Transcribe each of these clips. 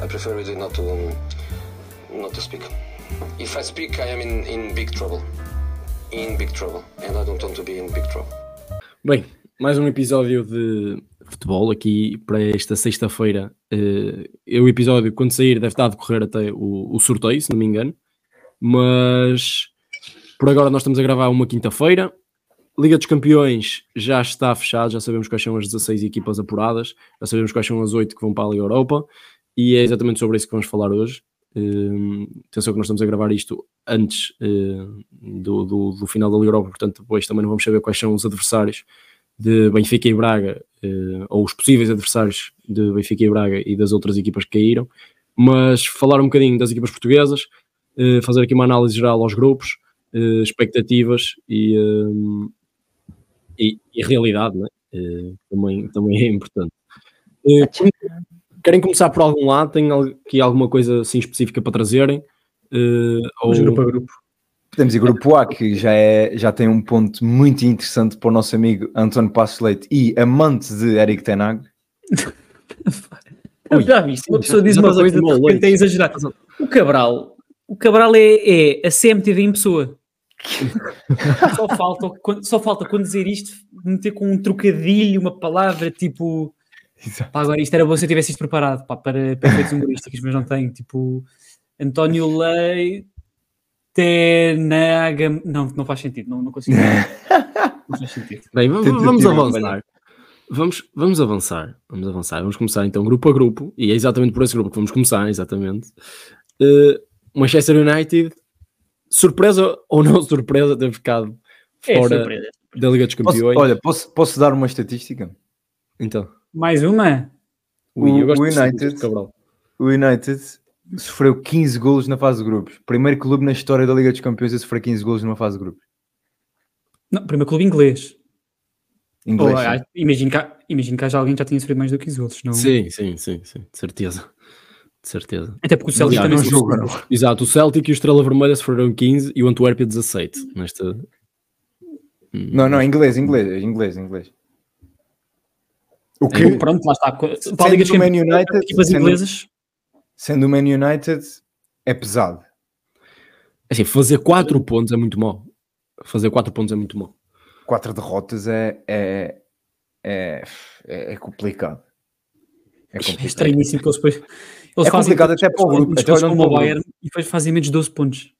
I prefer really not to um, not to speak. If I speak, I am in, in big trouble. In big trouble. And I don't want to be in big trouble. Bem, mais um episódio de futebol aqui para esta sexta-feira. Uh, o episódio, quando sair, deve estar a decorrer até o, o sorteio, se não me engano. Mas por agora nós estamos a gravar uma quinta-feira. Liga dos Campeões já está fechada, já sabemos quais são as 16 equipas apuradas, já sabemos quais são as 8 que vão para a Liga Europa e é exatamente sobre isso que vamos falar hoje. Uh, atenção que nós estamos a gravar isto antes uh, do, do, do, final da Liga Europa, portanto depois também não vamos saber quais são os adversários de Benfica e Braga, uh, ou os possíveis adversários de Benfica e Braga e das outras equipas que caíram, mas falar um bocadinho das equipas portuguesas, uh, fazer aqui uma análise geral aos grupos, expectativas e, e, e, realidade, né? também, também é importante. Querem começar por algum lado? Tem aqui alguma coisa assim específica para trazerem? Uh, ou... grupo a grupo. Podemos ir grupo A, que já, é, já tem um ponto muito interessante para o nosso amigo António Passos Leite e amante de Eric Tenag. Ui, já viste? Uma pessoa diz uma coisa de repente é exagerar. O Cabral, o Cabral é, é a CMTV em pessoa. só, falta, só falta quando dizer isto meter com um trocadilho, uma palavra tipo Pá, agora isto era bom se eu tivesse isto preparado pá, para, para efeitos humorísticos, mas não tenho. Tipo, António Leite. Naga. Não, não faz sentido, não, não consigo. não faz sentido. Bem, vamos, vamos avançar. Vamos, vamos avançar, vamos avançar. Vamos começar então grupo a grupo, e é exatamente por esse grupo que vamos começar, exatamente. Uh, Manchester United, surpresa ou não surpresa ter ficado é fora é da Liga dos Campeões? Posso, olha, posso, posso dar uma estatística? Então. Mais uma? Ui, o, o United, o United sofreu 15 golos na fase de grupos. Primeiro clube na história da Liga dos Campeões a sofrer 15 golos numa fase de grupos. Não, primeiro clube inglês. Inglês. Oh, ah, imagino, que, imagino que haja alguém que já tinha sofrido mais do que 15 golos, não? Sim, sim, sim, sim, de certeza. De certeza. Até porque o Celtic também não joga. Exato, o Celtic e o Estrela Vermelha sofreram 15 e o Antuérpia 17 nesta. Não, não, inglês, inglês, inglês, inglês. O que? Pronto, lá está. Para a Liga Man United, equipas sendo, inglesas. Sendo o Man United, é pesado. É assim, fazer 4 pontos é muito mau. Fazer 4 pontos é muito mau. 4 derrotas é, é, é, é, complicado. É, complicado. é estranhíssimo que eles depois. Eles é complicado até para o grupo. Até olhando para o Bayern e depois fazem menos 12 pontos.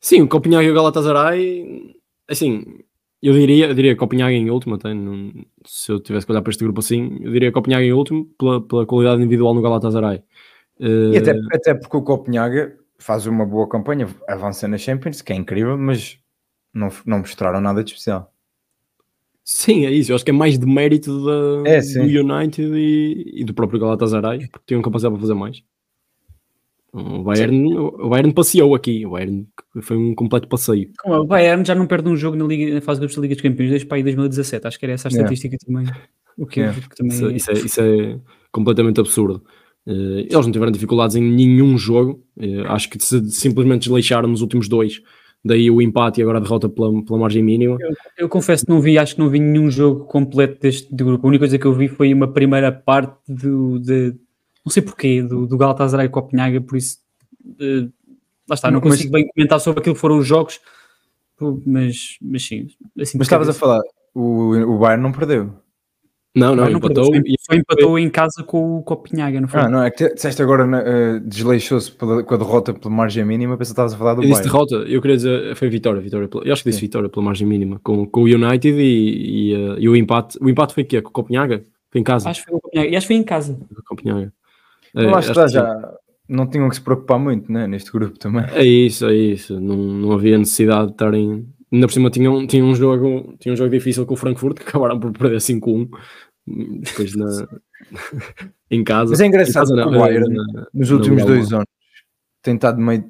Sim, o Copenhague e o Galatasaray, assim, eu diria, eu diria Copenhague em último, até, não, se eu tivesse que olhar para este grupo assim, eu diria Copenhague em último pela, pela qualidade individual no Galatasaray. Uh... E até, até porque o Copenhague faz uma boa campanha, avança na Champions, que é incrível, mas não, não mostraram nada de especial. Sim, é isso. Eu acho que é mais de mérito da, é, do United e, e, do próprio Galatasaray, porque tinham capacidade para fazer mais. O Bayern, o Bayern passeou aqui, o Bayern foi um completo passeio. O Bayern já não perde um jogo na, Liga, na fase de grupos da Liga dos Campeões desde para aí 2017, acho que era essa a estatística yeah. também. O que, também isso, é, isso, é, isso, é, completamente absurdo. Uh, eles não tiveram dificuldades em nenhum jogo, uh, acho que se, simplesmente desleixaram nos últimos dois, daí o empate e agora a derrota pela, pela margem mínima. Eu, eu, confesso que não vi, acho que não vi nenhum jogo completo deste de grupo. A única coisa que eu vi foi uma primeira parte do, de, não sei porquê, do, do Galatasaray Copenhaga, por isso uh, lá está, não consigo mas, bem comentar sobre aquilo que foram os jogos, mas, mas sim. Assim, mas estavas a falar, o, o Bayern não perdeu. Não, não, não empatou. Perdeu, só, empatou em casa com o Copenhaga, não foi? Ah, não, é que disseste agora uh, desleixou-se com a derrota pela margem mínima, pensei que estavas a falar do eu Bayern. derrota, eu queria dizer, foi vitória, vitória eu acho que disse Sim. vitória pela margem mínima, com, com o United e, e, uh, e o empate, o empate foi o quê? Com o Copenhaga? Foi em casa? Acho que foi. E acho que foi em casa. Copenhaga. É, acho que já, não tinham que se preocupar muito né, neste grupo também. É isso, é isso. Não, não havia necessidade de estarem. Ainda por cima tinham, tinham, um jogo, tinham um jogo difícil com o Frankfurt que acabaram por perder 5-1 depois na, em casa. Mas é engraçado casa, que o Bayern na, nos últimos dois anos tem estado meio.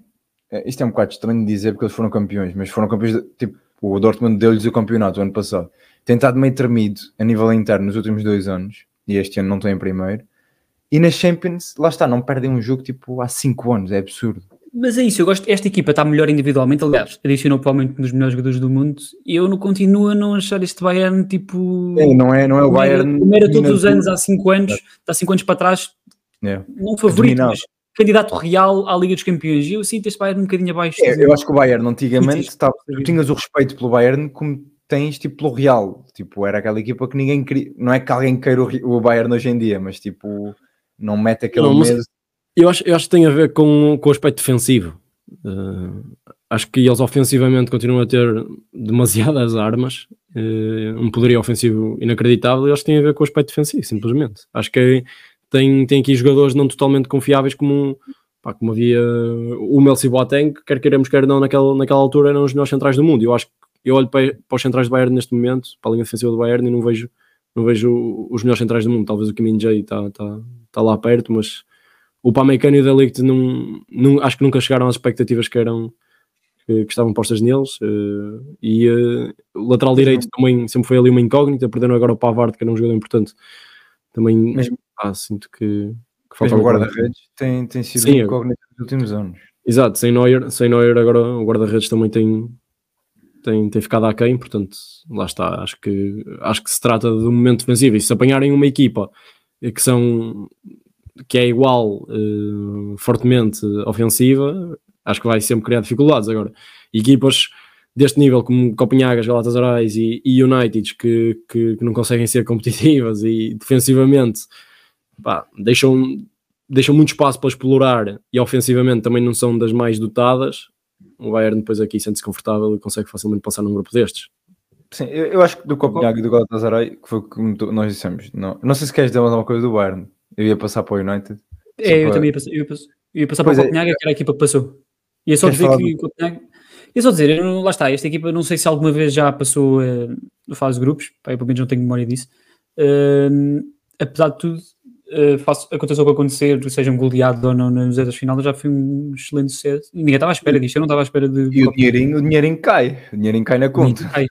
É, isto é um bocado estranho de dizer porque eles foram campeões, mas foram campeões. De, tipo, o Dortmund deu-lhes o campeonato o ano passado. Tem estado meio tremido a nível interno nos últimos dois anos e este ano não tem em primeiro. E nas Champions, lá está, não perdem um jogo tipo há 5 anos, é absurdo. Mas é isso, eu gosto. Esta equipa está melhor individualmente, aliás, adicionou provavelmente um dos melhores jogadores do mundo. E eu não continuo a não achar este Bayern tipo. É, não, é, não é o Bayern. Primeiro todos os anos, há 5 anos, está 5 anos para trás, é. não favorito, mas candidato real à Liga dos Campeões. E eu sinto este Bayern um bocadinho abaixo. É, eu acho que o Bayern antigamente tá, tu tinhas o respeito pelo Bayern como tens tipo pelo Real. Tipo, era aquela equipa que ninguém queria. Não é que alguém queira o, o Bayern hoje em dia, mas tipo, não mete aquele não, medo. Eu acho, eu acho que tem a ver com, com o aspecto defensivo. Uh, acho que eles ofensivamente continuam a ter demasiadas armas, uh, um poderio ofensivo inacreditável, e eles têm a ver com o aspecto defensivo, simplesmente. Acho que tem, tem aqui jogadores não totalmente confiáveis, como, pá, como havia o Melsi Boateng, quer queiramos, quer não, naquela, naquela altura eram os melhores centrais do mundo. Eu acho que eu olho para, para os centrais do Bayern neste momento, para a linha defensiva do Bayern, e não vejo, não vejo os melhores centrais do mundo. Talvez o Kim Jae está tá, tá lá perto, mas o Pamecano e o Delict não, não, acho que nunca chegaram às expectativas que eram que, que estavam postas neles uh, e uh, o lateral direito também sempre foi ali uma incógnita, perderam agora o Pavard que era um jogador importante também mesmo, ah, sinto que, que falta o guarda-redes tem, tem sido Sim, incógnita nos últimos anos exato, sem Neuer, sem Neuer agora o guarda-redes também tem tem, tem ficado aquém, portanto lá está, acho que, acho que se trata de um momento defensivo e se apanharem uma equipa que são que é igual uh, fortemente ofensiva, acho que vai sempre criar dificuldades. Agora, equipas deste nível como Copenhagas, Galatasaray e, e United que, que, que, não conseguem ser competitivas e defensivamente pá, deixam, deixam muito espaço para explorar e ofensivamente também não são das mais dotadas, o Bayern depois aqui sente-se confortável e consegue facilmente passar num grupo destes. Sim, eu, eu acho que do Copenhague e do Galatasaray, que foi como nós dissemos, não, não sei se queres dizer alguma coisa do Bayern, eu ia passar para o United. É, eu também ia passar, eu ia passar, eu ia passar para o é. Copenhague, que era a equipa que passou. Ia só dizer que o Copenhague. Ia só dizer, eu, lá está, esta equipa não sei se alguma vez já passou uh, no fase de grupos, pá, eu pelo menos não tenho memória disso. Uh, apesar de tudo, uh, faço, aconteça o que acontecer, sejam goleados ou não nas etapas final, já foi um excelente sucesso. E ninguém estava à espera disto, eu não estava à espera de. E o dinheirinho, o dinheirinho cai, o dinheirinho cai na conta. Cai.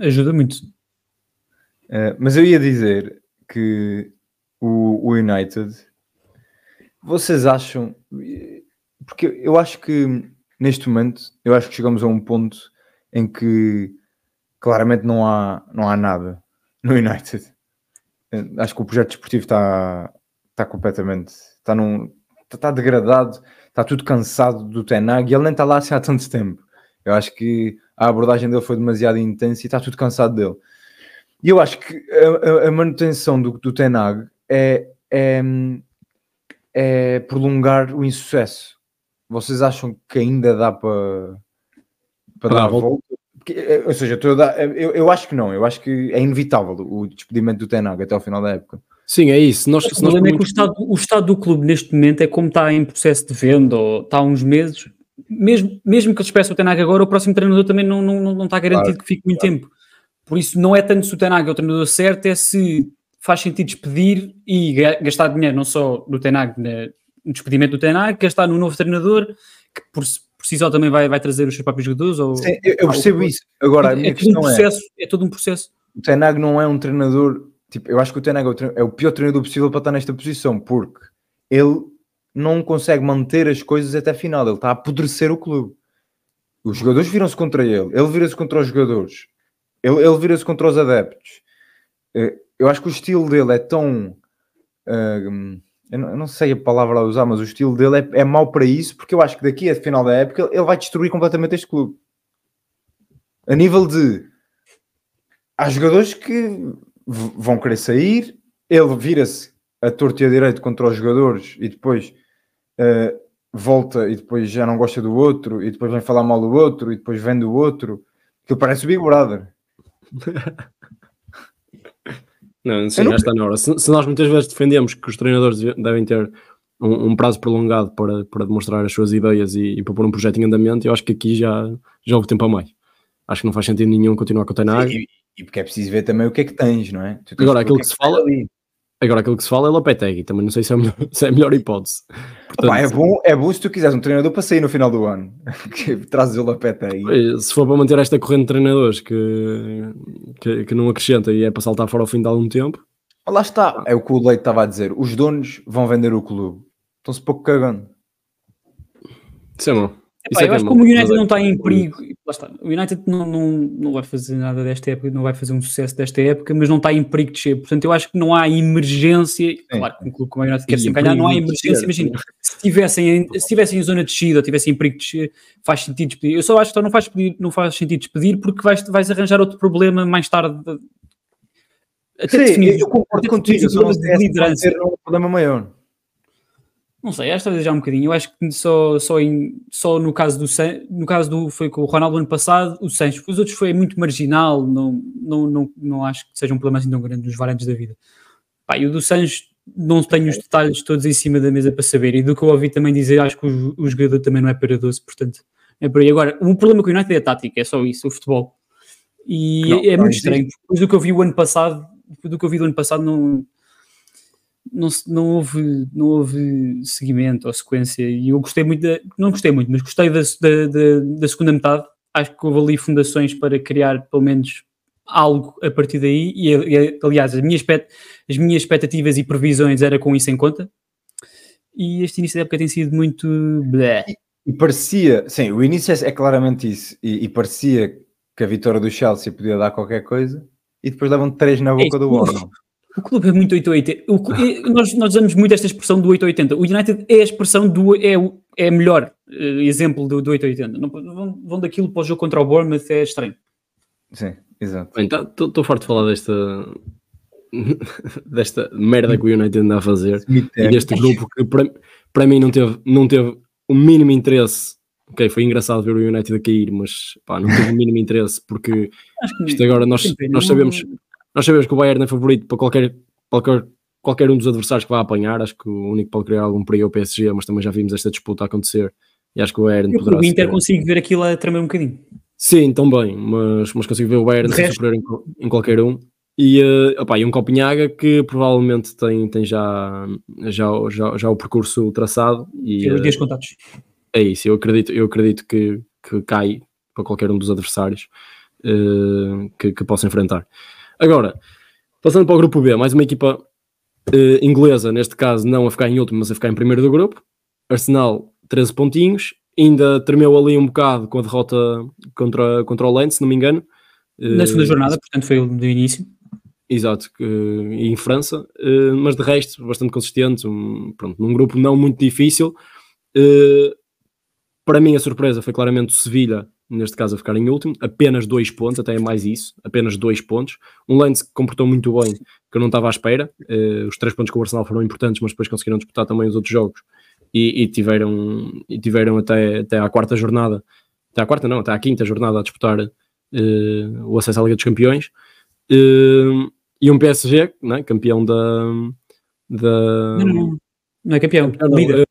Ajuda muito. Uh, mas eu ia dizer que o, o United, vocês acham? Porque eu acho que neste momento, eu acho que chegamos a um ponto em que claramente não há, não há nada no United. Acho que o projeto desportivo está, está completamente está, num, está degradado, está tudo cansado do Tenag e ele nem está lá assim há tanto tempo. Eu acho que a abordagem dele foi demasiado intensa e está tudo cansado dele. E eu acho que a, a manutenção do, do Tenag é, é, é prolongar o insucesso. Vocês acham que ainda dá para, para dar a volta? Porque, é, ou seja, eu, eu acho que não, eu acho que é inevitável o despedimento do Tenag até ao final da época. Sim, é isso. Nós, o problema é que o estado, o estado do clube neste momento é como está em processo de venda ou está há uns meses. Mesmo, mesmo que eles peçam o Tenag agora, o próximo treinador também não, não, não está garantido claro, que fique muito claro. tempo. Por isso, não é tanto se o Tenag é o treinador certo, é se faz sentido despedir e gastar dinheiro não só do Tenag, no despedimento do Tenag, gastar no novo treinador, que por, por si só também vai, vai trazer os seus próprios jogadores. Ou, Sim, eu, eu percebo isso. Agora, a minha é questão um processo, é, é todo um processo. O Tenag não é um treinador, tipo, eu acho que o Tenag é o, é o pior treinador possível para estar nesta posição, porque ele não consegue manter as coisas até a final, ele está a apodrecer o clube. Os jogadores viram-se contra ele, ele vira-se contra os jogadores, ele, ele vira-se contra os adeptos. Eh, eu acho que o estilo dele é tão. Não, eu, não, sei a palavra a usar, mas o estilo dele é, é mau para isso, porque eu acho que daqui a final da época ele vai destruir completamente este clube. A nível de. Há jogadores que vão querer sair, ele vira-se a torta e a direito contra os jogadores e depois uh, volta e depois já não gosta do outro e depois vem falar mal do outro e depois vem do outro. que parece o Big Brother. Não, sim, já está na hora. Se, se, nós muitas vezes defendemos que os treinadores devem ter um, um, prazo prolongado para, para demonstrar as suas ideias e, e para pôr um projeto em andamento, eu acho que aqui já, já houve tempo a mais. Acho que não faz sentido nenhum continuar com o Tenag. E, e, porque é preciso ver também o que é que tens, não é? Agora, aquilo que, que, se fala. Ali. Agora, aquilo que se fala é Lopetegui, também não sei se é a melhor, se é a melhor hipótese. Portanto, Opa, é, bom, é bom se tu quiseres um treinador para sair no final do ano, que trazes o Lopetegui. Se for para manter esta corrente de treinadores que, que, que, não acrescenta e é para saltar fora ao fim de algum tempo. Lá está, é o que o Leite estava a dizer, os donos vão vender o clube, estão-se pouco cagando. Isso é bom. Epá, é eu acho que como o United não está em perigo, está, o United não, não, não vai fazer nada desta época, não vai fazer um sucesso desta época, mas não está em perigo de descer. Portanto, eu acho que não há emergência. Sim. Claro um clube como o United quer sempre ganhar, não há emergência. Imagina, tivessem, se tivessem em zona de descida ou tivessem em perigo de descer, faz sentido despedir. Eu só acho que não faz, pedir, não faz sentido despedir porque vais, vais arranjar outro problema mais tarde. Até Sim, definir, eu concordo contigo, só não liderança. um problema maior. Não sei, esta vez já um bocadinho. Eu acho que só, só, em, só no caso do no caso do foi com o Ronaldo ano passado, o Sancho, os outros foi muito marginal, não, não, não, não acho que seja um problema assim tão grande nos variantes da vida. Pá, e o do Sancho não tenho os detalhes todos em cima da mesa para saber. E do que eu ouvi também dizer, acho que o, o jogador também não é para 12, portanto é por aí. Agora, o problema com o United é a tática, é só isso, o futebol. E não, é, muito estranho. Depois do que eu vi o ano passado, do que eu vi do ano passado, não, não, não, houve, não houve seguimento ou sequência. E eu gostei muito, da, não gostei muito, mas gostei da, da, da segunda metade. Acho que houve ali fundações para criar pelo menos algo a partir daí, e, e aliás, as minhas, as minhas expectativas e previsões era com isso em conta, e este início da época tem sido muito. E, e parecia, sim, o início é, é claramente isso, e, e, parecia que a vitória do Chelsea podia dar qualquer coisa, e depois davam três na boca é, do Warner. O clube é muito 880. O, nós, nós usamos muito esta expressão do 880. O United é a expressão do. é, é melhor uh, exemplo do, do 880. Não, vão, vão daquilo para o jogo contra o Bournemouth, é estranho. Sim. Exato. Estou tá, farto de falar desta desta merda que o United anda a fazer e deste grupo que para, para mim não teve, não teve o mínimo interesse. Ok, foi engraçado ver o United a cair, mas pá, não teve o mínimo interesse porque isto agora nós, nós sabemos nós sabemos que o Bayern é favorito para qualquer, qualquer, qualquer um dos adversários que vai apanhar. Acho que o único que pode criar algum perigo é o PSG, mas também já vimos esta disputa acontecer e acho que o Bayern poderá. O Inter consigo ver aquilo a tremer um bocadinho. Sim, também, mas, mas consigo ver o Bayern ser superior em, em, qualquer um. E, uh, opa, e um Copenhaga que provavelmente tem, tem já, já, já, já o percurso traçado. E, uh, dias contatos. É isso, eu acredito, eu acredito que, que cai para qualquer um dos adversários uh, que, que possa enfrentar. Agora, passando para o grupo B, mais uma equipa uh, inglesa, neste caso não a ficar em último, mas a ficar em primeiro do grupo. Arsenal, 13 pontinhos ainda tremeu ali um bocado com a derrota contra, contra o Lens, se não me engano. Na segunda uh, jornada, portanto foi do início. Exato, em França, uh, mas de resto bastante consistente, um, pronto, num grupo não muito difícil. para mim a surpresa foi claramente o Sevilha, neste caso a ficar em último, apenas dois pontos, até é mais isso, apenas dois pontos. Um Lens que comportou muito bem, que eu não estava à espera. os três pontos com o Arsenal foram importantes, mas depois conseguiram disputar também os outros jogos e, e, tiveram, e tiveram até, até à quarta jornada, até à quarta não, até à quinta jornada a disputar uh, o acesso à Liga dos Campeões. Uh, e um PSG, né, campeão da. da não, não, não é campeão, é líder.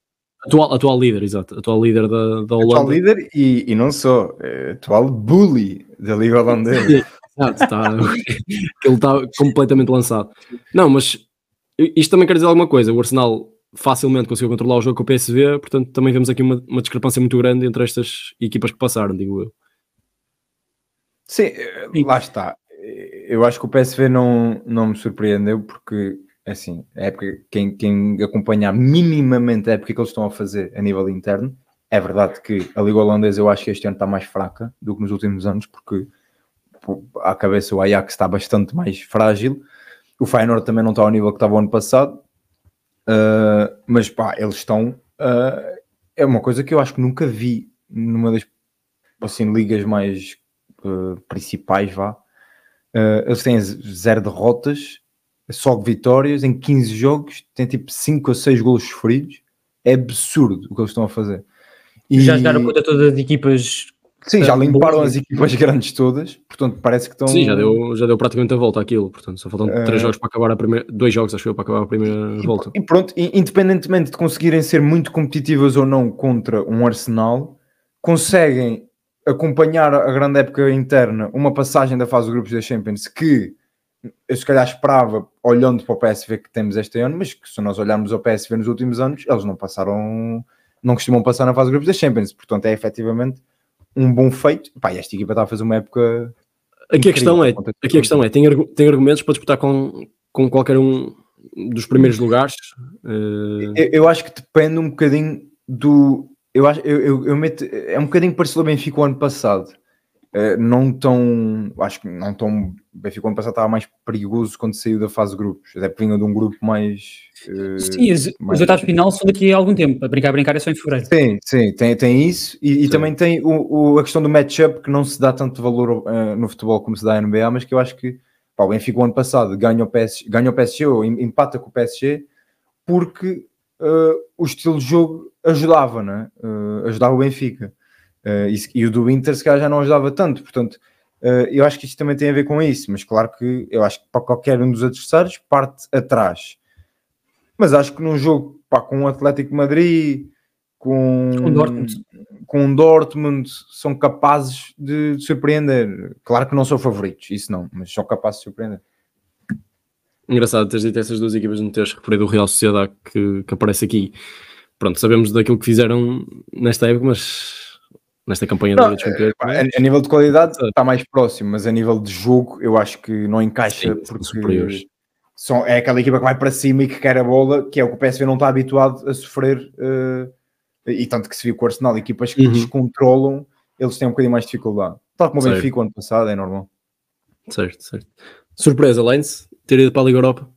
Atual, atual líder, exato. Atual líder da, da Holanda. Atual líder e, e não só, é atual bully da Liga Holandesa. Exato, está, ele está completamente lançado. Não, mas isto também quer dizer alguma coisa. O Arsenal facilmente conseguiu controlar o jogo com o PSV, portanto também vemos aqui uma, uma discrepância muito grande entre estas equipas que passaram, digo eu. Sim, lá está. Eu acho que o PSV não, não me surpreendeu porque, assim, a época, quem, quem acompanhar minimamente a época que eles estão a fazer a nível interno, é verdade que a Liga Holandesa eu acho que este ano está mais fraca do que nos últimos anos, porque à cabeça o Ajax está bastante mais frágil. O Feyenoord também não está ao nível que estava o ano passado Uh, mas pá, eles estão. Uh, é uma coisa que eu acho que nunca vi numa das assim, ligas mais uh, principais. Vá. eles têm zero derrotas, só vitórias em 15 jogos, têm tipo 5 ou 6 golos sofridos. É absurdo o que eles estão a fazer. E já deram conta todas as equipas Sim, já limparam as equipas grandes todas, portanto parece que estão. Sim, já deu, já deu praticamente a volta aquilo, portanto só faltam uh... três jogos para acabar a primeira, dois jogos acho eu para acabar a primeira e, volta. E pronto, independentemente de conseguirem ser muito competitivas ou não contra um Arsenal, conseguem acompanhar a grande época interna, uma passagem da fase de grupos da Champions que eu se calhar esperava, olhando para o PSV que temos este ano, mas que se nós olharmos ao PSV nos últimos anos, eles não passaram, não costumam passar na fase de grupos da Champions, portanto é efetivamente um bom feito. Pá, esta equipa está a fazer uma época. Aqui a questão é, aqui a questão é tem, tem argumentos para disputar com, com qualquer um dos primeiros lugares? Uh... Eu, eu, acho que depende um bocadinho do. Eu acho, eu, eu, eu meto, é um bocadinho parecido ao Benfica o ano passado, uh, não tão, acho que não tão, o Benfica ano passado estava mais perigoso quando saiu da fase de grupos, até porque vinha de um grupo mais... Uh, sim, os, mais... oitavos final são daqui a algum tempo, a brincar, a brincar é só em fevereiro. Sim, sim, tem, tem isso e, e também tem o, o, a questão do matchup que não se dá tanto valor uh, no futebol como se dá na NBA, mas que eu acho que pá, o Benfica o ano passado ganha o, PS, ganha o PSG ou empata com o PSG porque uh, o estilo de jogo ajudava, né? Uh, ajudava o Benfica. Uh, e, e, o do Inter se calhar já não ajudava tanto, portanto, eu acho que isto também tem a ver com isso, mas claro que eu acho que para qualquer um dos adversários parte atrás. Mas acho que num jogo pá, com o Atlético Madrid, com, com, Dortmund. com Dortmund, são capazes de, de surpreender. Claro que não são favoritos, isso não, mas são capazes de surpreender. Engraçado teres dito essas duas equipas, não teres referido o Real Sociedade que, que aparece aqui. Pronto, sabemos daquilo que fizeram nesta época, mas nesta campanha não, da Champions. A, a, nível de qualidade está mais próximo, mas a nível de jogo eu acho que não encaixa Sim, porque são, é aquela equipa que vai para cima e que quer a bola, que é o que o PSV não está habituado a sofrer. Uh, e tanto que se viu com o Arsenal, equipas que uhum. descontrolam, eles têm um bocadinho mais de dificuldade. Tal como o Benfica ano passado, é normal. Certo, certo. Surpresa, Lens, ter ido para a Liga Europa?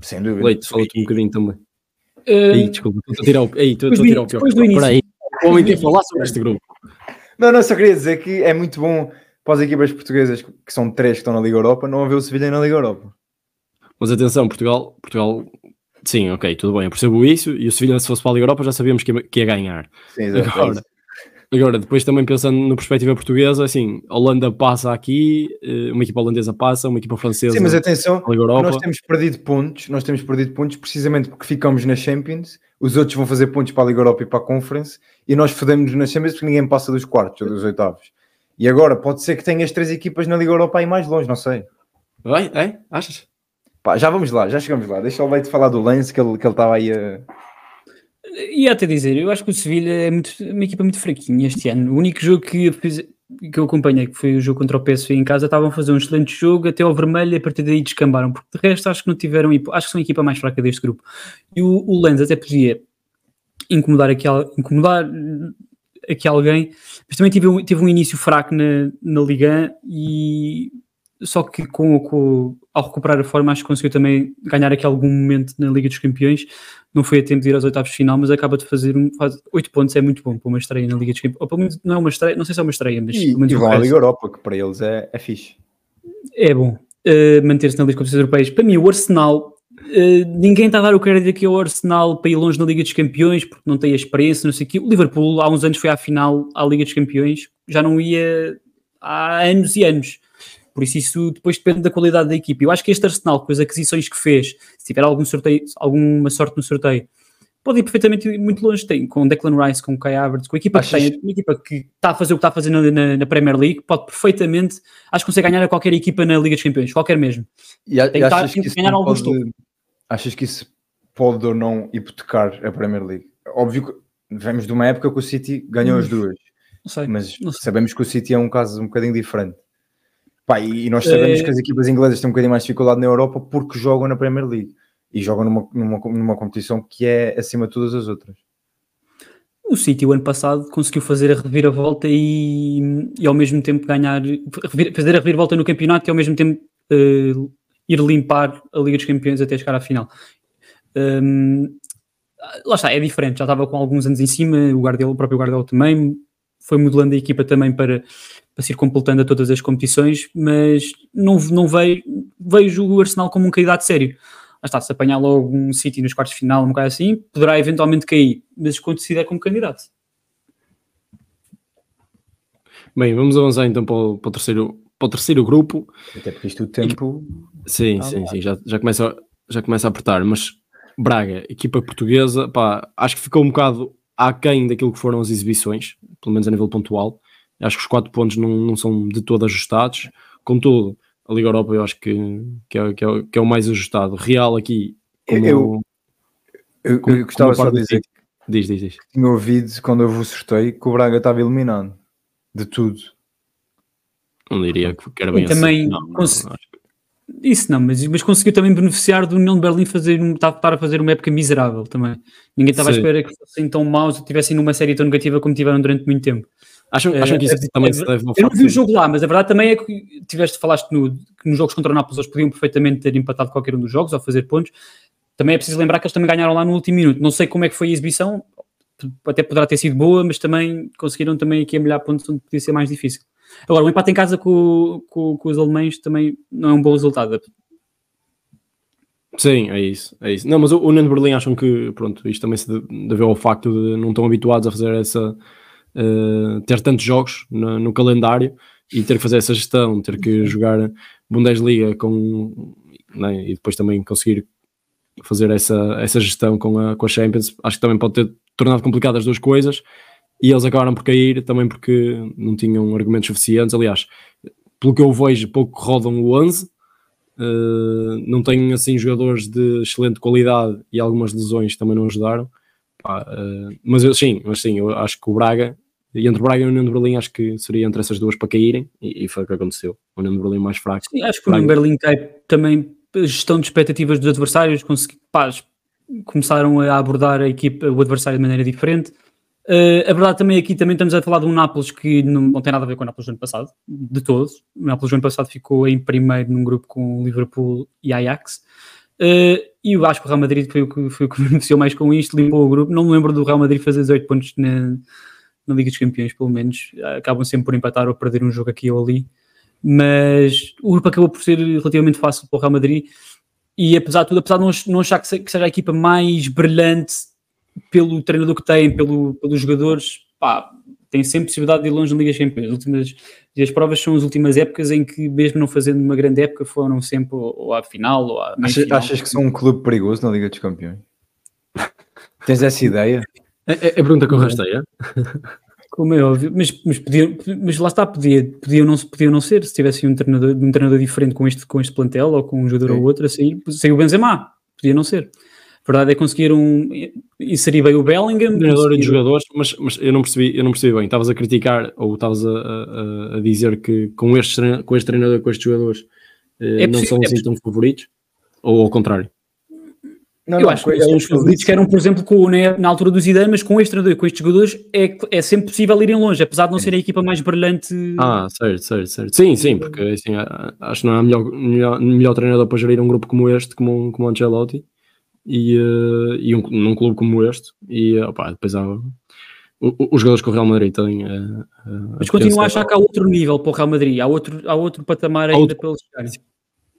Sem dúvida. Leite, fala-te um bocadinho também. Uh, Ei, desculpa, estou a tirar o, Ei, estou, estou a tirar o pior. Espera aí, o homem quer falar sobre este grupo. Não, não, só queria dizer que é muito bom para as equipas portuguesas, que são três que estão na Liga Europa, não haver o Sevilha na Liga Europa. Mas atenção, Portugal, Portugal, sim, ok, tudo bem, eu percebo isso, e o Sevilha se fosse para a Liga Europa já sabíamos que ia, que ia ganhar. Sim, exatamente. Agora, Agora, depois também pensando na perspectiva portuguesa, assim, Holanda passa aqui, eh, uma equipa holandesa passa, uma equipa francesa. Sim, mas atenção, nós temos perdido pontos, nós temos perdido pontos precisamente porque ficamos na Champions, os outros vão fazer pontos para a Liga Europa e para a Conference, e nós fodemos na Champions porque ninguém passa dos quartos ou dos oitavos. E agora pode ser que tenhas três equipas na Liga Europa aí mais longe, não sei. Vai, é? Achas? Pá, já vamos lá, já chegamos lá. Deixa o Leite falar do Lance, que ele, que ele estava aí a e até dizer, eu acho que o Sevilha é muito, uma equipa muito fraquinha este ano. O único jogo que eu, fiz, que eu acompanhei, que foi o jogo contra o PSV em casa, estavam a fazer um excelente jogo até ao vermelho e a partir daí descambaram, porque de resto acho que não tiveram, acho que são a equipa mais fraca deste grupo. E o, o Lens até podia incomodar aqui, incomodar aqui alguém, mas também teve, teve um início fraco na, na Liga e só que com, com, ao recuperar a forma acho que conseguiu também ganhar aqui algum momento na Liga dos Campeões. Não foi a tempo de ir aos oitavos de final, mas acaba de fazer um, faz, 8 pontos, é muito bom para uma estreia na Liga dos Campeões, ou pelo menos não é uma estreia, não sei se é uma estreia, mas e, e vão à Liga Europa, que para eles é, é fixe. É bom uh, manter-se na Liga dos Campeões Europeias, para mim o Arsenal Uh, ninguém está a dar o crédito aqui ao Arsenal para ir longe na Liga dos Campeões porque não tem a experiência, não sei o quê. O Liverpool há uns anos foi à final à Liga dos Campeões, já não ia há anos e anos. Por isso, isso depois depende da qualidade da equipe. Eu acho que este Arsenal, com as aquisições que fez, se tiver algum sorteio, alguma sorte no sorteio, pode ir perfeitamente muito longe. Tem com Declan Rice, com Kai Havertz, com a equipa que tem, uma equipa que está a fazer o que está a fazer na, na, na, Premier League, pode perfeitamente, acho que consegue ganhar a qualquer equipa na Liga dos Campeões, qualquer mesmo. E, a, tem, que, tem que ganhar alguns pode, Achas que isso pode ou não hipotecar a Premier League? Óbvio que vemos de uma época que o City ganhou hum, as duas. Sei, mas sabemos que o City é um caso um bocadinho diferente. Pá, e nós sabemos é... que as equipas inglesas têm um bocadinho mais dificuldade na Europa porque jogam na Premier League e jogam numa, numa, numa competição que é acima de todas as outras. O City, o ano passado, conseguiu fazer a reviravolta e, e ao mesmo tempo ganhar, fazer a reviravolta no campeonato e ao mesmo tempo uh, ir limpar a Liga dos Campeões até chegar à final. Um, lá está, é diferente, já estava com alguns anos em cima, o, Guardiola, o próprio Guardiola também foi modelando a equipa também para para se ir completando a todas as competições, mas não, não vejo, vejo o Arsenal como um candidato sério. Lá está, se apanhar logo um City nos quartos de final, um bocado assim, poderá eventualmente cair, mas considera como candidato. Bem, vamos avançar então para o, para o, terceiro, para o terceiro grupo. Até porque isto o tempo. Sim, ah, sim, sim, já, já, começa, já começa a apertar, mas Braga, equipa portuguesa, pá, acho que ficou um bocado aquém daquilo que foram as exibições, pelo menos a nível pontual. Acho que os quatro pontos não, não são de todo ajustados. Contudo, a Liga Europa eu acho que, que, é, que, é, que é o mais ajustado. Real aqui. Como, eu, eu, como, eu gostava só de dizer diz, diz, diz. tinha ouvido quando eu vos sorteio que o Braga estava eliminado de tudo. Não diria que era bem e assim. Também não, não, não, Isso não, mas, mas conseguiu também beneficiar do União de Berlim fazer, estar a fazer uma época miserável também. Ninguém estava Sim. à espera que fossem tão maus ou tivessem numa série tão negativa como tiveram durante muito tempo. Acham, acham que isso é, também é, se deve Eu não vi o jogo lá, mas a verdade também é que tiveste, falaste no, que nos jogos contra o Nápoles eles podiam perfeitamente ter empatado qualquer um dos jogos ou fazer pontos. Também é preciso lembrar que eles também ganharam lá no último minuto. Não sei como é que foi a exibição, até poderá ter sido boa, mas também conseguiram também aqui melhor pontos onde podia ser mais difícil. Agora, o empate em casa com, com, com os alemães também não é um bom resultado. Sim, é isso, é isso. Não, mas o, o Nando Berlim acham que, pronto, isto também se deve ao facto de não estão habituados a fazer essa, uh, ter tantos jogos no, no, calendário e ter que fazer essa gestão, ter que jogar Bundesliga com, né, e depois também conseguir fazer essa, essa gestão com a, com a Champions, acho que também pode ter tornado complicado as duas coisas e eles acabaram por cair também porque não tinham argumentos suficientes. Aliás, pelo que eu vejo, pouco rodam o 11, uh, não têm assim jogadores de excelente qualidade e algumas lesões também não ajudaram. Uh, mas eu, sim, mas sim, eu acho que o Braga, e entre o Braga e o União de Berlim, acho que seria entre essas duas para caírem e, e foi o que aconteceu. O União de Berlim mais fraco. Sim, acho que o União de Berlim cai também gestão de expectativas dos adversários, pá, começaram a abordar a equipa, o adversário de maneira diferente. Uh, a verdade também aqui também estamos a falar de um Nápoles que não, não, tem nada a ver com o Nápoles do ano passado, de todos. O Nápoles do ano passado ficou em primeiro num grupo com Liverpool e Ajax. Uh, e eu acho que o Real Madrid foi o que, foi o que beneficiou mais com isto, limpou o grupo. Não me lembro do Real Madrid fazer 18 pontos na, na Liga dos Campeões, pelo menos. Acabam sempre por empatar ou perder um jogo aqui ou ali. Mas o grupo acabou por ser relativamente fácil para o Real Madrid. E apesar de tudo, apesar de não, não achar que seja a equipa mais brilhante pelo treinador que tem, pelo, pelos jogadores, pá, tem sempre possibilidade de ir longe na Liga Champions. As, últimas, as provas são as últimas épocas em que, mesmo não fazendo uma grande época, foram sempre ou à final ou à Achas, final. achas que são um clube perigoso na Liga dos Campeões? Tens essa ideia? É, é, é pergunta que eu rasteia. Como é óbvio, mas, mas, podia, mas lá está, podia, podia, não, podia não ser, se tivesse um treinador, um treinador diferente com este, com este plantel ou com um jogador Sim. ou outro a sair, saiu o Benzema, podia não ser. A verdade é que conseguiram inserir bem o Bellingham. Treinador e jogadores, mas, mas eu, não percebi, eu não percebi bem. Estavas a criticar ou estavas a, a, a, dizer que com este, com este treinador, com estes jogadores, eh, é não são é assim tão favoritos? Ou ao contrário? Não, eu não, acho que é os favoritos que eram, por exemplo, com, né, na altura do Zidane, mas com este treinador, com estes jogadores, é, é sempre possível irem longe, apesar de não ser a equipa mais brilhante. Ah, certo, certo, certo. Sim, sim, porque assim, acho que não há melhor, melhor, melhor treinador para gerir um grupo como este, como, como o Ancelotti e, uh, e um, num clube como este, e opa, depois há os jogadores que o Real Madrid tem. Uh, uh, Mas continuo a achar que há outro nível para o Real Madrid, há outro, há outro patamar ainda outro, pelos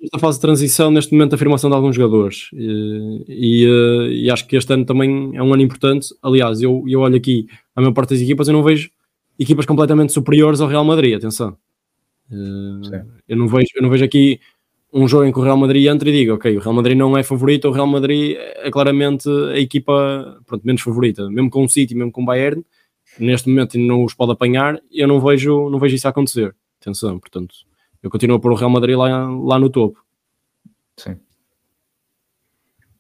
Esta fase de transição, neste momento, a afirmação de alguns jogadores, e, e, e, acho que este ano também é um ano importante. Aliás, eu, eu olho aqui a maior parte das equipas, eu não vejo equipas completamente superiores ao Real Madrid, atenção. eu, não vejo, eu não vejo aqui um jogo em que o Real Madrid entra e diga, ok, o Real Madrid não é favorito, o Real Madrid é claramente a equipa pronto, menos favorita, mesmo com o City, mesmo com o Bayern, neste momento não os pode apanhar, eu não vejo, não vejo isso acontecer. Atenção, portanto, eu continuo a pôr o Real Madrid lá, lá no topo. Sim.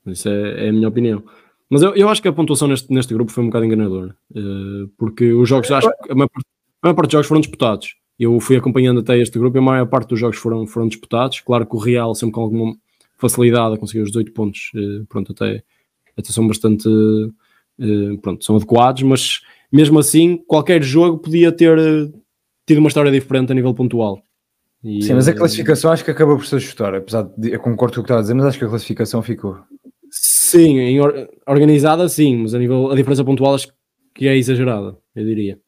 Isso é, é a minha opinião. Mas eu, eu acho que a pontuação neste, neste grupo foi um bocado enganadora, uh, porque os jogos, acho que a maior, a maior parte dos jogos foram disputados eu fui acompanhando até este grupo e a maior parte dos jogos foram, foram disputados. Claro que o Real, sempre com alguma facilidade, conseguiu os 18 pontos, eh, pronto, até, até são bastante eh, pronto, são adequados, mas mesmo assim, qualquer jogo podia ter eh, tido uma história diferente a nível pontual. E, Sim, mas a classificação acho que acaba por se ajustar, apesar de eu concordo com o que estava a dizer, mas acho que a classificação ficou. Sim, or, organizada sim, mas a nível a diferença pontual acho que é exagerada, eu diria.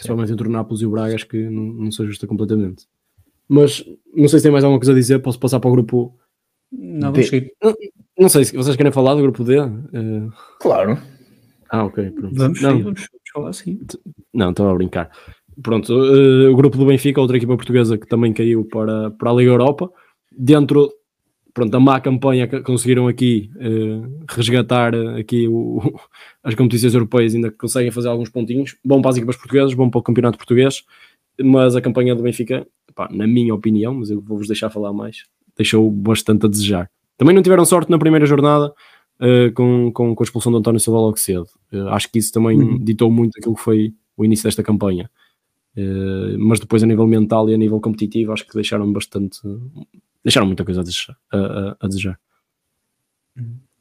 Principalmente entre o Nápoles e o Braga, acho que não, não se ajusta completamente. Mas não sei se tem mais alguma coisa a dizer, posso passar para o grupo não, D. Não, não, sei se vocês querem falar do grupo D. Uh... Claro. Ah, ok. Pronto. Vamos, não, sim, vamos falar assim. Não, estava a brincar. Pronto, uh, o grupo do Benfica, outra equipa portuguesa que também caiu para, para a Liga Europa. Dentro pronto, a má campanha que conseguiram aqui uh, resgatar aqui o, as competições europeias, ainda conseguem fazer alguns pontinhos. Bom para as equipas portuguesas, bom para o campeonato português, mas a campanha do Benfica, pá, na minha opinião, mas eu vou-vos deixar falar mais, deixou bastante a desejar. Também não tiveram sorte na primeira jornada uh, com, com, com, a expulsão de António Silva logo cedo. Uh, acho que isso também uhum. ditou muito aquilo que foi o início desta campanha. mas depois a nível mental e a nível competitivo acho que deixaram bastante deixaram muita coisa a desejar. A, a, a desejar.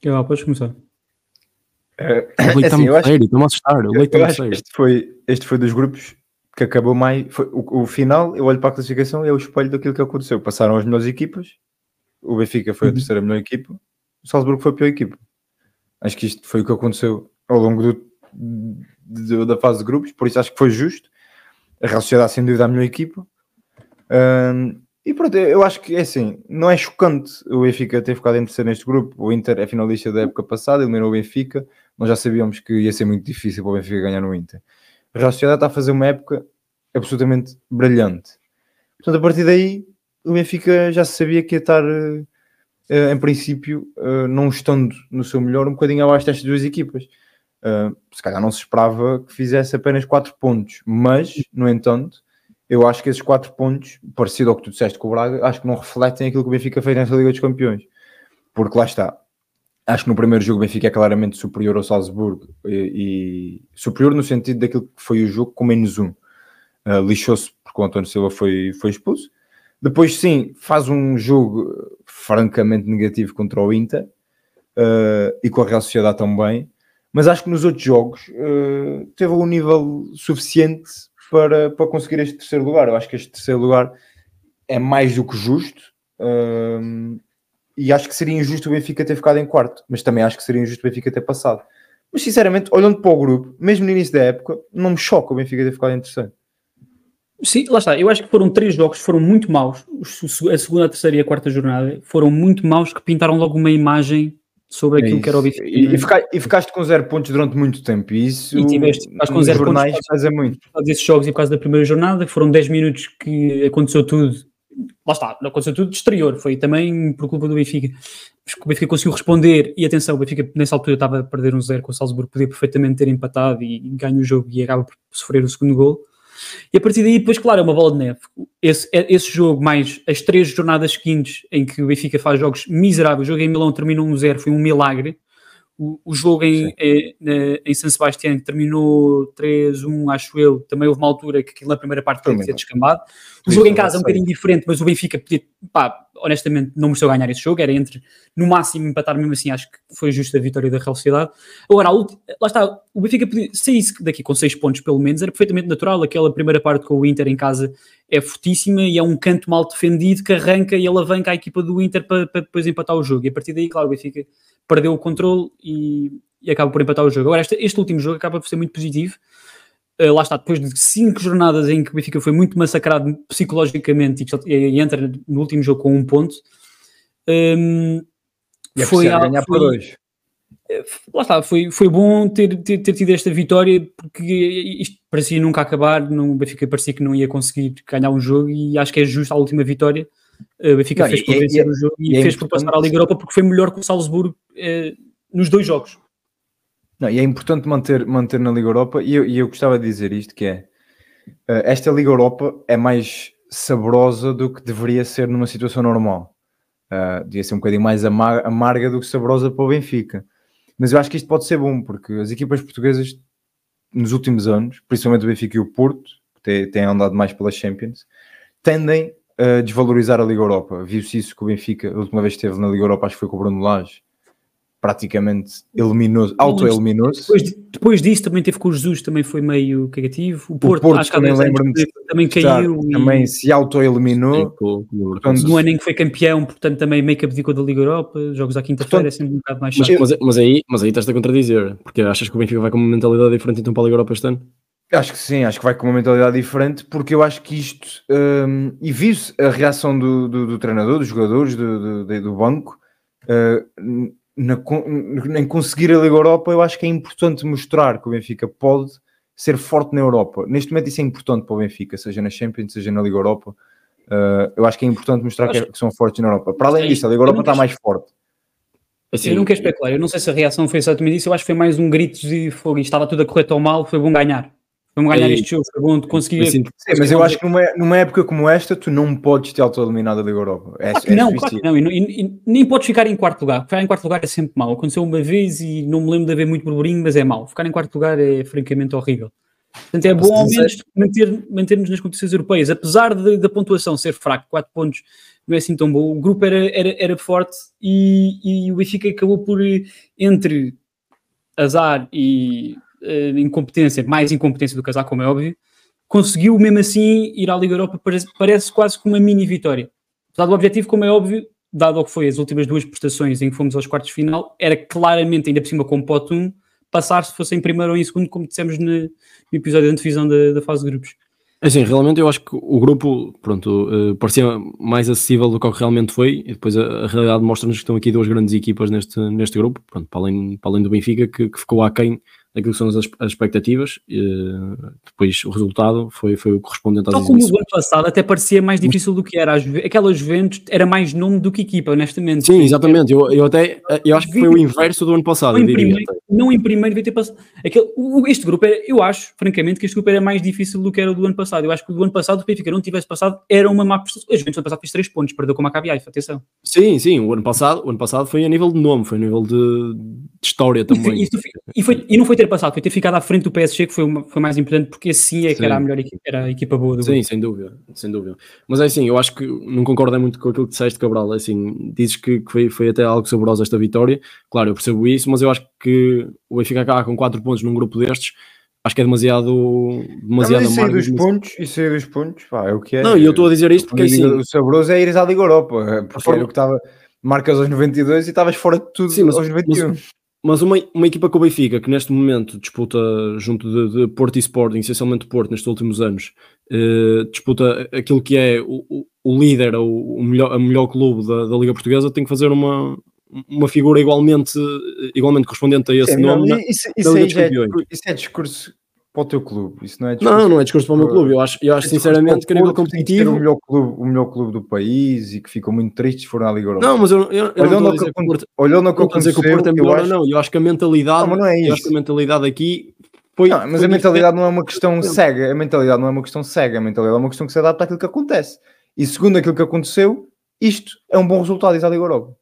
Eu, podes começar. É, o leite está assim, muito sério, estou-me a assustar. O leite está. Este foi, este foi dos grupos que acabou mais. Foi, o, o, final, eu olho para a classificação e é o espelho daquilo que aconteceu. Passaram as melhores equipas, o Benfica foi a uhum. terceira melhor equipa, o Salzburgo foi a pior equipa. Acho que isto foi o que aconteceu ao longo do, de, da fase de grupos, por isso acho que foi justo. A Real Sociedade, sem dúvida, a melhor equipa. Um, e pronto, eu acho que é assim, não é chocante o Benfica ter ficado em terceiro neste grupo. O Inter é finalista da época passada, eliminou o Benfica. Nós já sabíamos que ia ser muito difícil para o Benfica ganhar no Inter. A Real Sociedade está a fazer uma época absolutamente brilhante. Portanto, a partir daí, o Benfica já se sabia que ia estar, uh, em princípio, uh, não estando no seu melhor, um bocadinho abaixo destas duas equipas. Se calhar não se esperava que fizesse apenas 4 pontos, mas, no entanto, eu acho que esses 4 pontos, parecido ao que tu disseste com o Braga, acho que não refletem aquilo que o Benfica fez nessa Liga dos Campeões. Porque lá está, acho que no primeiro jogo o Benfica é claramente superior ao Salzburgo e, e superior no sentido daquilo que foi o jogo com menos um. Uh, Lixou-se porque o António Silva foi, foi expulso. Depois, sim, faz um jogo francamente negativo contra o Inter uh, e com a Real Sociedade também mas acho que nos outros jogos uh, teve um nível suficiente para, para conseguir este terceiro lugar. Eu acho que este terceiro lugar é mais do que justo uh, e acho que seria injusto o Benfica ter ficado em quarto, mas também acho que seria injusto o Benfica ter passado. Mas sinceramente, olhando para o grupo, mesmo no início da época, não me choca o Benfica ter ficado em terceiro. Sim, lá está. Eu acho que foram três jogos foram muito maus. A segunda, a terceira e a quarta jornada foram muito maus que pintaram logo uma imagem sobre é aquilo que era o Benfica. E, e, ficaste com zero pontos durante muito tempo. E isso e tiveste, com zero jornais pontos faz muito. Por causa desses jogos e por causa da primeira jornada, que foram 10 minutos que aconteceu tudo. Lá está, não aconteceu tudo de exterior, foi também por culpa do Benfica. O Benfica conseguiu responder e atenção, o Benfica nessa altura estava a perder um zero com o Salzburgo, podia perfeitamente ter empatado e, e ganho o jogo e acaba por sofrer o segundo gol. E a partir daí, depois, claro, é uma bola de neve. Esse, é, esse jogo, mais as três jornadas seguintes em que o Benfica faz jogos miseráveis, o jogo em Milão terminou 1-0, foi um milagre. O, o jogo em, em, em, San Sebastián terminou 3-1, acho eu. Também houve uma altura que aquilo na primeira parte foi ser descambado. O jogo em casa é um bocadinho diferente, mas o Benfica podia, pá, honestamente, não mereceu ganhar esse jogo. Era entre, no máximo, empatar mesmo assim. Acho que foi justa a vitória da Real Sociedade. Agora, lá está, o Benfica podia sair daqui com 6 pontos, pelo menos. Era perfeitamente natural. Aquela primeira parte com o Inter em casa é fortíssima e é um canto mal defendido que arranca e alavanca a equipa do Inter para, para depois empatar o jogo. E a partir daí, claro, o Benfica perdeu o controle e, e acaba por empatar o jogo. Agora, este, este último jogo acaba por ser muito positivo. Uh, lá está, depois de cinco jornadas em que o Benfica foi muito massacrado psicologicamente e, e entra no último jogo com um ponto. Um, ehm, e é foi a ganhar foi, por dois. Eh, lá está, foi, foi bom ter, ter, ter, tido esta vitória porque isto parecia nunca acabar. No Benfica parecia que não ia conseguir ganhar um jogo e acho que é justo a última vitória o Benfica não, fez por vencer o jogo e, e é fez por passar à Liga Europa porque foi melhor que o Salzburgo eh, nos dois jogos. Não, e é importante manter, manter na Liga Europa, e eu, e eu gostava de dizer isto, que é, uh, esta Liga Europa é mais saborosa do que deveria ser numa situação normal. Uh, devia ser um bocadinho mais amarga, amarga do que saborosa para o Benfica. Mas eu acho que isto pode ser bom, porque as equipas portuguesas, nos últimos anos, principalmente o Benfica e o Porto, que têm andado mais pelas Champions, tendem a desvalorizar a Liga Europa. Viu-se isso que o Benfica, a última vez que esteve na Liga Europa, acho que foi com o Bruno Lage, praticamente eliminou, auto-eliminou-se. Depois, depois disso também teve com o Jesus, também foi meio cagativo. O Porto, o Porto acho também lembro-me também caiu. E... Também se auto-eliminou. No ano em que foi campeão, portanto também meio que abdicou da Liga Europa, jogos à quinta-feira é sempre um bocado mais chato. Mas, mas, mas, aí, mas aí estás a contradizer, porque achas que o Benfica vai com uma mentalidade diferente então para a Liga Europa este ano? Acho que sim, acho que vai com uma mentalidade diferente, porque eu acho que isto, um, e viu-se a reação do, do, do, treinador, dos jogadores, do, do, do banco, uh, na, em conseguir a Liga Europa, eu acho que é importante mostrar que o Benfica pode ser forte na Europa. Neste momento isso é importante para o Benfica, seja na Champions, seja na Liga Europa. Uh, eu acho que é importante mostrar que, que, são fortes na Europa. Para além disso, a Liga Europa está mais forte. Assim, eu não quero especular, eu não sei se a reação foi exatamente isso, eu acho que foi mais um grito de fogo e estava tudo a correr tão mal, foi bom ganhar. Vamos ganhar este jogo, foi bom conseguir. Sim, mas eu acho que numa, numa época como esta, tu não podes ter auto-eliminado a Liga Europa. É, claro é não, claro que não. E, e, e, nem podes ficar em quarto lugar. Ficar em quarto lugar é sempre mau. Aconteceu uma vez e não me lembro de haver muito burburinho, mas é mau. Ficar em quarto lugar é francamente horrível. Portanto, é bom ao menos manter, mantermos nas competições europeias. Apesar da pontuação ser fraca, 4 pontos não é assim tão bom. O grupo era, era, era forte e, e o Benfica acabou por, entre azar e uh, incompetência, mais incompetência do que azar, como é óbvio, conseguiu mesmo assim ir à Liga Europa, parece, parece quase como uma mini vitória. Dado o objetivo, como é óbvio, dado o que foi as últimas duas prestações em que fomos aos quartos de final, era claramente, ainda por cima com pote 1, passar se fosse em primeiro ou em segundo, como dissemos no, no episódio da antevisão da, da fase de grupos. É assim, realmente eu acho que o grupo, pronto, uh, parecia mais acessível do que o que realmente foi, e depois a, a realidade mostra-nos que estão aqui duas grandes equipas neste, neste grupo, pronto, para além, para além do Benfica, que, que ficou aquém daquilo que são as, as expectativas. E, depois o resultado foi, foi o correspondente às Tal como o ano passado, até parecia mais difícil do que era. Aquela Juventus era mais nome do que equipa, honestamente. Sim, exatamente. Eu, eu até eu acho que foi o inverso do ano passado. Não, em primeiro, não em primeiro devia ter passado. Aquele, este grupo, era, eu acho, francamente, que este grupo era mais difícil do que era o do ano passado. Eu acho que o do ano passado, o Benfica não tivesse passado, era uma má prestação. A Juventus ano passado fez 3 pontos, perdeu com a Maccabi Haifa, atenção. Sim, sim. O ano, passado, o ano passado foi a nível de nome, foi a nível de, de história também. E, e, e, foi, e não foi ter passado, foi ter ficado à frente do PSG que foi, uma, foi mais importante, porque assim é que sim. era a melhor equipa, era a equipa boa do Sim, grupo. sem dúvida, sem dúvida. Mas é assim, eu acho que não concordo muito com aquilo que disseste, Cabral. É assim, dizes que, que foi, foi até algo saboroso esta vitória. Claro, eu percebo isso, mas eu acho que o Benfica acaba com 4 pontos num grupo destes. Acho que é demasiado. demasiado não, isso aí dos pontos, isso aí dos pontos, pá, é o que é. Não, e eu estou a dizer isto porque assim. O saboroso é ires à Liga Europa, porque forma... era o que estava. Marcas aos 92 e estavas fora de tudo Sim, mas, aos 91. Mas, mas uma, uma equipa como o Benfica, que neste momento disputa junto de, de Porto e Sporting, essencialmente Porto nestes últimos anos, eh, disputa aquilo que é o, o líder, o, o melhor, a melhor clube da, da, Liga Portuguesa, tem que fazer uma, uma figura igualmente, igualmente correspondente a esse Sim, nome. Não, isso, isso, é, isso, é, discurso para o teu clube. Isso não é discurso. Não, não é discurso para o meu clube. Eu acho, eu acho é sinceramente que a nível competitivo. o melhor, clube, o melhor clube do país e que ficam muito tristes se forem à Liga Europa. Não, mas eu, eu, eu olhando não estou a dizer que o Porto, olhando que aconteceu, que o Porto é melhor, acho... não. Eu acho que a mentalidade, não, não é eu acho que a mentalidade aqui foi. Não, mas foi a mentalidade não é uma questão cega. A mentalidade não é uma questão cega. A mentalidade é uma questão que se adapta àquilo que acontece. E segundo aquilo que aconteceu, isto é um bom resultado ir à Liga Europa.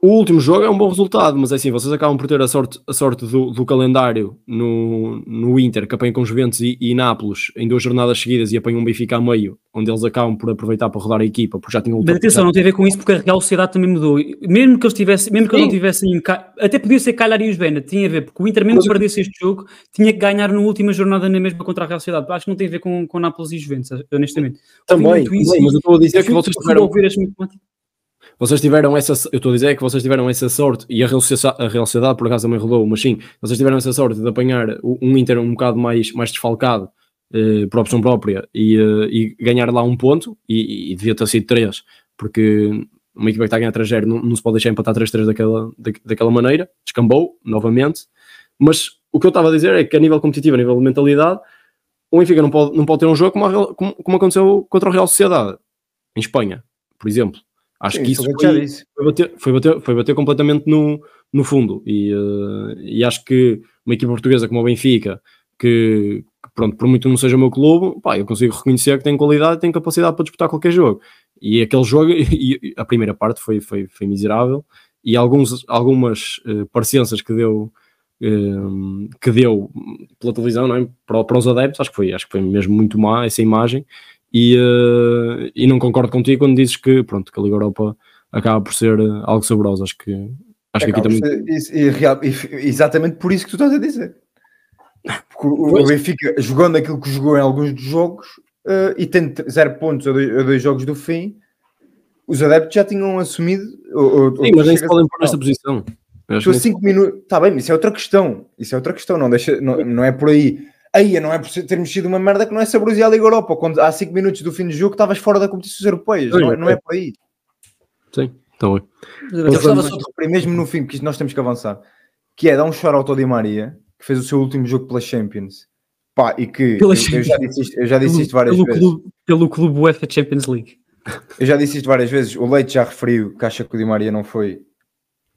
O último jogo é um bom resultado, mas é assim, vocês acabam por ter a sorte, a sorte do, do calendário no, no Inter, que apanham com Juventus e, e Nápoles em duas jornadas seguidas e apanham um Benfica a meio, onde eles acabam por aproveitar para rodar a equipa, porque já tinham Mas atenção, não tem a ver com isso, porque a Real Sociedade também mudou. Mesmo que eles tivessem, mesmo que eles não tivessem, até podia ser Calhar e os Bennett, tinha a ver, porque o Inter, mesmo que perdesse este jogo, tinha que ganhar na última jornada na mesma contra a Real Sociedade. Acho que não tem a ver com, com Nápoles e Juventus, honestamente. Também, também mas eu estou a dizer que vocês tiveram vocês tiveram essa, eu estou a dizer que vocês tiveram essa sorte, e a Real Sociedade, a Real Sociedade por acaso também rodou, mas sim, vocês tiveram essa sorte de apanhar um Inter um bocado mais, mais desfalcado eh, por opção própria e, eh, e, ganhar lá um ponto, e, e, devia ter sido três, porque uma equipa que está a ganhar 3 não, não, se pode deixar empatar 3-3 daquela, da, daquela maneira, descambou novamente, mas o que eu estava a dizer é que a nível competitivo, a nível de mentalidade, o Benfica não pode, não pode ter um jogo como, a, como, como aconteceu contra o Real Sociedade, em Espanha, por exemplo Acho Sim, que isso foi, foi, bater, foi, bater, foi bater completamente no, no fundo. E, uh, e acho que uma equipa portuguesa como o Benfica, que, que pronto, por muito não seja o meu clube, pá, eu consigo reconhecer que tem qualidade e tem capacidade para disputar qualquer jogo. E aquele jogo, e, a primeira parte foi, foi, foi miserável. E alguns, algumas uh, parecenças que deu, uh, que deu pela televisão não é? para, para os adeptos, acho que, foi, acho que foi mesmo muito má essa imagem. E, uh, e não concordo contigo quando dizes que, pronto, que a Liga Europa acaba por ser eh, algo saboroso. Acho que, acho que aqui também. Ser, e, e, exatamente por isso que tu estás a dizer. Porque o, Benfica, jogando aquilo que jogou em alguns dos jogos uh, e tendo zero pontos a dois, a dois, jogos do fim, os adeptos já tinham assumido. Ou, Sim, mas nem se podem pôr nesta posição. Estou cinco minutos. Está bem, isso é outra questão. Isso é outra questão. Não, deixa, não, não é por aí aí não é por termos sido uma merda que não é saboroso a Liga Europa, quando há 5 minutos do fim do jogo estavas fora da competição europeias, não, é, não é por aí. Sim, então é. Eu gostava só de referir mesmo no fim, porque nós temos que avançar, que é dar um shout ao Di Maria, que fez o seu último jogo pela Champions, pá, e que eu, eu, já disse isto, eu já disse isto várias pelo vezes. Clube, pelo clube UEFA Champions League. Eu já disse isto várias vezes, o Leite já referiu que acha que o Di Maria não foi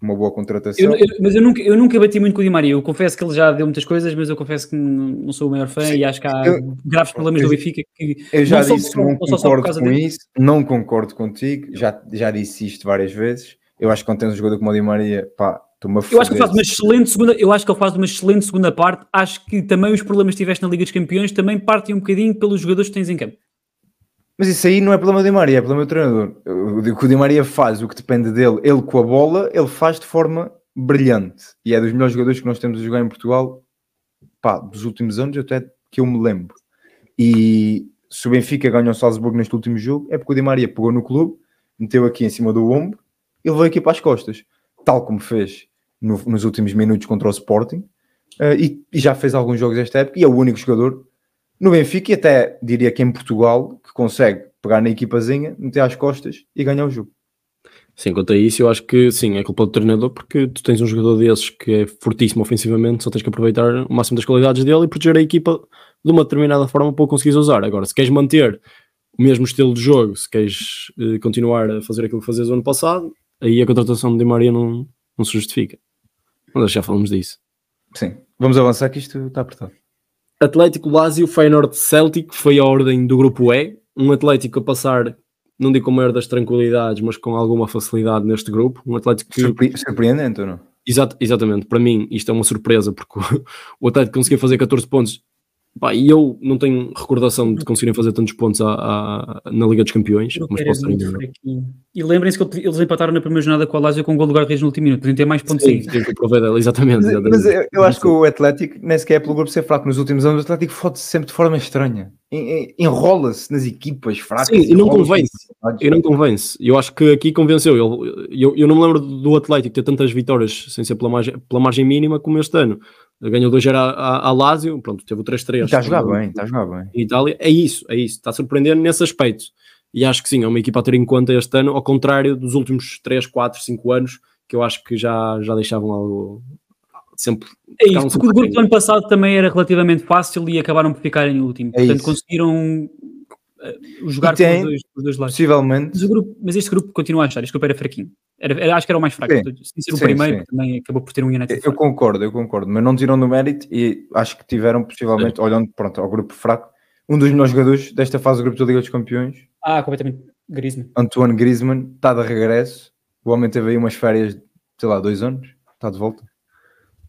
uma boa contratação. Eu, eu, mas eu nunca, eu nunca bati muito com o Di Maria. Eu confesso que ele já deu muitas coisas, mas eu confesso que não sou o maior fã Sim, e acho que há eu, graves problemas do Benfica que. Eu já não disse não concordo com isso, não concordo contigo, já, já disse isto várias vezes. Eu acho que quando tens um jogador como o Di Maria, pá, Eu acho que ele faz uma excelente segunda, eu acho que ele faz uma excelente segunda parte. Acho que também os problemas que tiveste na Liga dos Campeões também partem um bocadinho pelos jogadores que tens em campo. Mas isso aí não é problema do Di Maria, é problema do treinador. O que o Di Maria faz, o que depende dele, ele com a bola, ele faz de forma brilhante e é dos melhores jogadores que nós temos a jogar em Portugal pá, dos últimos anos, até que eu me lembro. E se o Benfica ganhou o Salzburgo neste último jogo, é porque o Di Maria pegou no clube, meteu aqui em cima do ombro e levou aqui para as costas, tal como fez no, nos últimos minutos contra o Sporting, uh, e, e, já fez alguns jogos esta época, e é o único jogador no Benfica, e até diria que em Portugal, que consegue pegar na equipazinha, meter às costas e ganhar o jogo. Sim, quanto a isso, eu acho que sim, é culpa do treinador, porque tu tens um jogador desses que é fortíssimo ofensivamente, só tens que aproveitar o máximo das qualidades dele e proteger a equipa de uma determinada forma para o conseguires usar. Agora, se queres manter o mesmo estilo de jogo, se queres uh, continuar a fazer aquilo que fazias o ano passado, aí a contratação de Di Maria não, não se justifica. Mas já falamos disso. Sim, vamos avançar que isto está apertado. Atlético Lazio, Feyenoord Celtic, foi a ordem do grupo E. Um Atlético a passar, não digo com maior das tranquilidades, mas com alguma facilidade neste grupo. Um Atlético que... Surpre surpreendente ou não? Exato, exatamente, para mim isto é uma surpresa porque o Atlético conseguiu fazer 14 pontos Pá, e eu não tenho recordação de conseguirem fazer tantos pontos à, à, na Liga dos Campeões, mas posso ter E lembrem-se que eles empataram na primeira jornada com a Lazio com um gol do Guarda-Reis no último minuto, podiam ter mais pontos sim, sim, que dela, exatamente. Mas, exatamente. mas eu, eu, acho que o Atlético, nem sequer é pelo grupo ser fraco nos últimos anos, o Atlético fode-se sempre de forma estranha. Enrola-se nas equipas fracas. Sim, e não convence. E não convence. Eu acho que aqui convenceu. Eu, eu, eu não me lembro do Atlético ter tantas vitórias sem ser pela margem, pela margem mínima como este ano ganhou 2 a, a, a Lazio, pronto, teve o 3-3. Está a jogar bem, está a jogar bem. Em Itália, é isso, é isso, está surpreendendo nesse aspecto. E acho que sim, é uma equipa a ter em conta este ano, ao contrário dos últimos 3, 4, 5 anos, que eu acho que já, já deixavam algo sempre. É isso, porque o grupo do ano passado também era relativamente fácil e acabaram por ficar em último. É Portanto, isso. conseguiram uh, jogar tem, com os dois, os dois lados. Possivelmente. Mas, grupo, mas, este grupo continua a achar, este grupo era fraquinho. Era, era, acho que era o mais fraco. Sim, Sem ser o sim, primeiro, sim. também acabou por ter um United. Eu, eu concordo, eu concordo, mas não tiram no mérito e acho que tiveram possivelmente, olhando pronto, ao grupo fraco, um dos melhores jogadores desta fase do grupo da Liga dos Campeões. Ah, completamente. Griezmann. Antoine Griezmann está de regresso. O homem teve aí umas férias, sei lá, dois anos. Está de volta.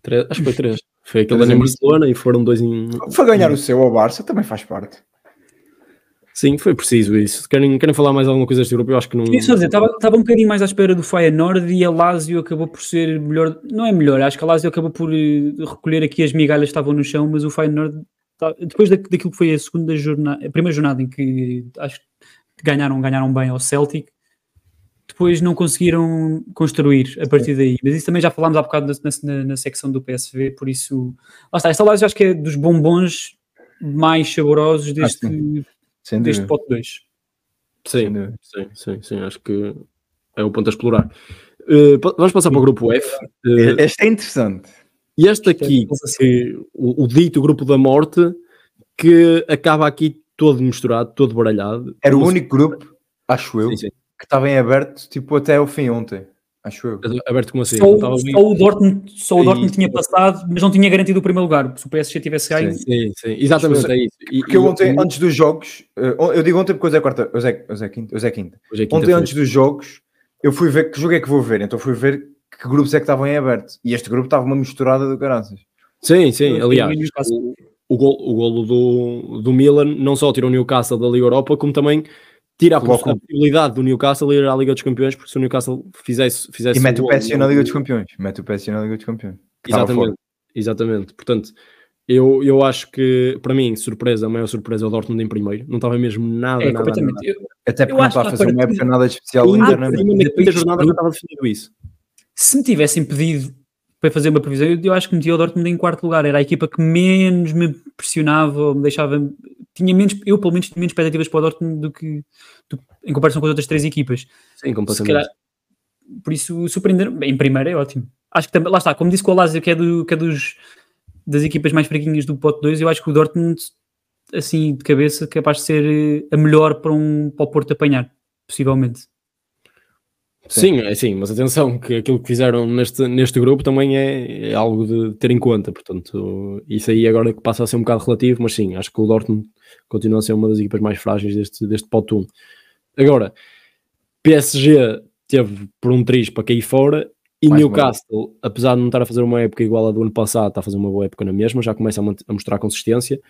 Três, acho que foi três. Foi aquele ano em Barcelona e foram dois em. Foi ganhar o seu ao Barça, também faz parte. Sim, foi preciso isso. Querem, querem falar mais alguma coisa deste grupo? Eu acho que não. Isso dizer, estava, estava um bocadinho mais à espera do Feyenoord e a Lazio acabou por ser melhor. Não é melhor, acho que a Lazio acabou por eh, recolher aqui as migalhas que estavam no chão, mas o Feyenoord, tá, depois da, daquilo que foi a segunda jornada, a primeira jornada em que acho que ganharam, ganharam bem ao Celtic, depois não conseguiram construir a partir daí. Mas isso também já falámos há bocado na, na, na secção do PSV, por isso. Lá está, esta Lazio acho que é dos bombons mais saborosos deste. Sem deste pote 2. Sim, sim, sim, sim, acho que é o ponto a explorar. Uh, vamos passar para o grupo F. Uh, este é interessante. E este é aqui, que, o, o, dito grupo da morte, que acaba aqui todo misturado, todo baralhado. Era o único grupo, acho eu, sim, sim. que estava em aberto tipo até o fim ontem. Acho eu. Aberto como assim? Só, só o Dortmund, só o Dortmund tinha passado, mas não tinha garantido o primeiro lugar. Se o PSG tivesse ganho. Sim, sim, sim. exatamente. É isso. E, porque eu ontem, antes dos jogos, eh, eu digo ontem porque hoje é quarta, hoje é, hoje é quinta. Hoje é quinta. Hoje é quinta ontem, antes dos jogos, eu fui ver que jogo é que vou ver. Então fui ver que grupos é que estavam em aberto. E este grupo estava uma misturada de graças. Sim, sim. Aliás, o, o, gol, o golo do, do Milan não só tirou o Newcastle da Liga Europa, como também tira a, possibilidade do Newcastle ir à Liga dos Campeões, porque se o Newcastle fizesse. fizesse e mete o PSG na Liga dos Campeões. Mete o PSG na Liga dos Campeões. Exatamente. Exatamente. Portanto, eu, eu acho que, para mim, surpresa, a maior surpresa é o Dortmund em primeiro. Não estava mesmo nada, é, nada, nada. Eu, Até porque não está a fazer uma época nada especial ainda. Na primeira jornada já estava definido isso. Se me tivessem pedido para fazer uma previsão, eu, eu acho que metia o Dortmund em quarto lugar. Era a equipa que menos me pressionava, me deixava tinha menos, eu pelo menos tinha menos expectativas para o Dortmund do que, do, em comparação com as outras três equipas. Sim, completamente. Calhar, por isso, surpreender em primeiro é ótimo. Acho que também, lá está, como disse com o Lazio, que é, do, que é dos, das equipas mais fraquinhas do pote 2, eu acho que o Dortmund, assim, de cabeça, capaz de ser eh, a melhor para, um, para o Porto apanhar, possivelmente. Sim, é sim, mas atenção que aquilo que fizeram neste, neste grupo também é, é, algo de ter em conta, portanto, isso aí agora que passa a ser um bocado relativo, mas sim, acho que o Dortmund continua a ser uma das equipas mais frágeis deste, deste pote 1. Agora, PSG teve por um triz para cair fora e mais Newcastle, apesar de não estar a fazer uma época igual à do ano passado, está a fazer uma boa época na mesma, já começa a, a mostrar consistência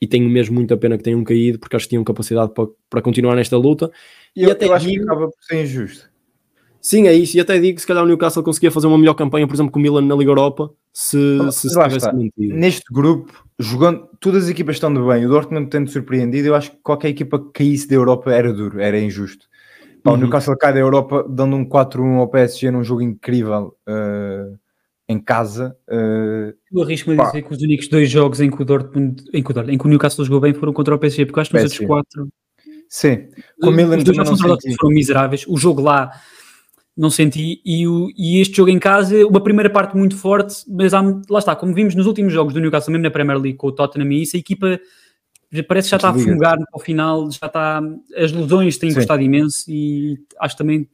e tenho mesmo muita pena que tenham caído porque acho que tinham capacidade para, para continuar nesta luta. E, e eu, até eu acho que acaba por ser injusto Sim, é isso. E até digo que se calhar o Newcastle conseguia fazer uma melhor campanha, por exemplo, com o Milan na Liga Europa, se, se, se tivesse mantido. Neste grupo, jogando, todas as equipas estão de bem, o Dortmund tendo surpreendido, eu acho que qualquer equipa que caísse da Europa era duro, era injusto. Pá, uhum. O Newcastle cai da Europa dando um 4-1 ao PSG num jogo incrível uh, em casa. Uh, eu arrisco-me a dizer que os únicos dois jogos em que o Dortmund, em que o, em que o Newcastle jogou bem foram contra o PSG, porque eu acho que nos outros quatro. Sim, com o Milan os dois jogos foram miseráveis. O jogo lá não senti. E, o, e este jogo em casa, uma primeira parte muito forte, mas há, lá está, como vimos nos últimos jogos do Newcastle, mesmo na Premier League com o Tottenham e isso, a equipa parece que já está a fungar ao final, já está. As lesões têm custado imenso e acho também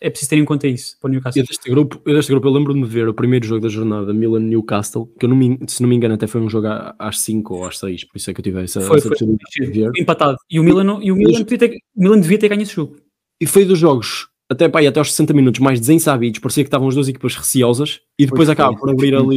é preciso ter em conta isso para o Newcastle. Eu deste grupo, eu, deste grupo, eu lembro-me de ver o primeiro jogo da jornada, Milan-Newcastle, que eu não me, se não me engano até foi um jogo às 5 ou às 6, por isso é que eu tive essa, foi, essa foi, de ver. empatado. E o Milan, e o Milan, ter, o Milan devia ter ganho esse jogo. E foi dos jogos até, pá, até aos 60 minutos mais desensabidos, parecia que estavam as duas equipas receosas e depois pois acaba por abrir ali.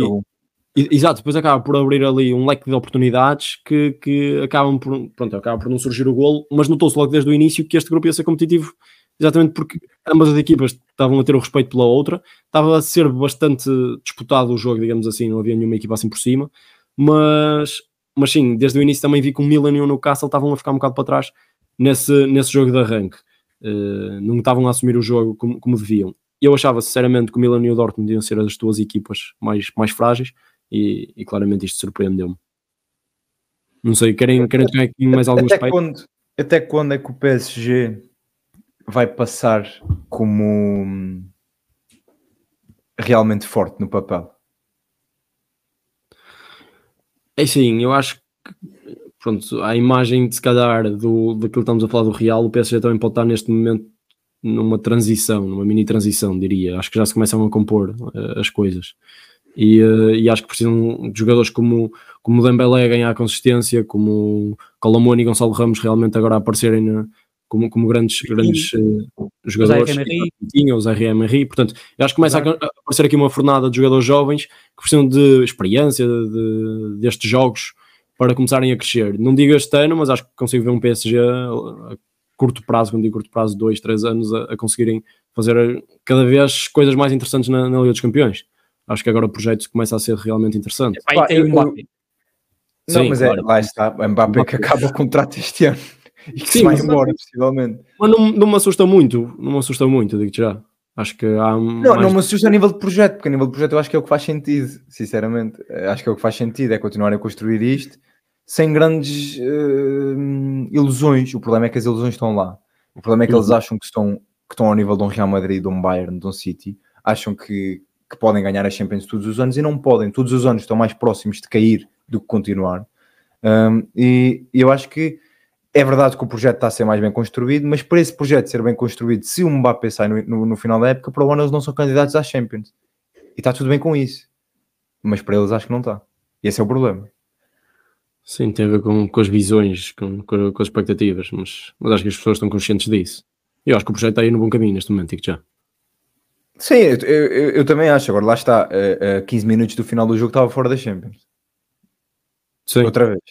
Exato, depois acaba por abrir ali um leque de oportunidades que, que acabam por, pronto, acaba por não surgir o golo, mas notou-se logo desde o início que este grupo ia ser competitivo, exatamente porque ambas as equipas estavam a ter o respeito pela outra, estava a ser bastante disputado o jogo, digamos assim, não havia nenhuma equipa assim por cima, mas, mas sim, desde o início também vi que o Milan e o Newcastle estavam a ficar um bocado para trás nesse, nesse jogo de arranque. Uh, não estavam a assumir o jogo como, como, deviam. Eu achava sinceramente que o Milan e o Dortmund iam ser as duas equipas mais, mais frágeis e, e claramente isto surpreendeu-me. Não sei, querem, querem tocar aqui mais algum até quando, até quando é que o PSG vai passar como realmente forte no papel? É sim, eu acho que pronto, a imagem de se calhar do, daquilo que estamos a falar do Real, o PSG também pode estar neste momento numa transição, numa mini transição, diria. Acho que já se começam a compor uh, as coisas. E, uh, e, acho que precisam de jogadores como, como o Dembélé a ganhar consistência, como Colomoni e Gonçalo Ramos realmente agora a aparecerem na, como, como grandes, grandes uh, jogadores. Tinha o Zé Henry. Portanto, acho que começa a, a aparecer aqui uma fornada de jogadores jovens que precisam de experiência de, destes jogos para começarem a crescer. Não digo este ano, mas acho que consigo ver um PSG a curto prazo, quando digo curto prazo, dois, três anos, a, a conseguirem fazer cada vez coisas mais interessantes na, na, Liga dos Campeões. Acho que agora o projeto começa a ser realmente interessante. Epá, tem o Mbappé. Não, Sim, mas é, claro. é, lá está, o Mbappé que acaba o contrato este ano e que Sim, se vai embora, possivelmente. Mas não, não me assusta muito, não me assusta muito, digo já. Acho que há. Não, mais... não me assusta a nível de projeto, porque a nível de projeto eu acho que é o que faz sentido, sinceramente. Acho que é o que faz sentido, é continuar a construir isto sem grandes uh, ilusões. O problema é que as ilusões estão lá. O problema é que uhum. eles acham que estão, que estão ao nível de um Real Madrid, de um Bayern, de um City. Acham que, que podem ganhar a Champions todos os anos e não podem. Todos os anos estão mais próximos de cair do que continuar. Um, e, e, eu acho que é verdade que o projeto está a ser mais bem construído, mas para esse projeto ser bem construído, se o Mbappé sai no, no, no final da época, para o ano eles não são candidatos à Champions. E está tudo bem com isso. Mas para eles acho que não está. E esse é o problema. Sim, tem a ver com, com as visões, com, com, com, as expectativas, mas, mas acho que as pessoas estão conscientes disso. E eu acho que o projeto está aí no bom caminho neste momento, digo já. Sim, eu, eu, eu, também acho. Agora lá está, a, a 15 minutos do final do jogo estava fora da Champions. Sim. Outra vez.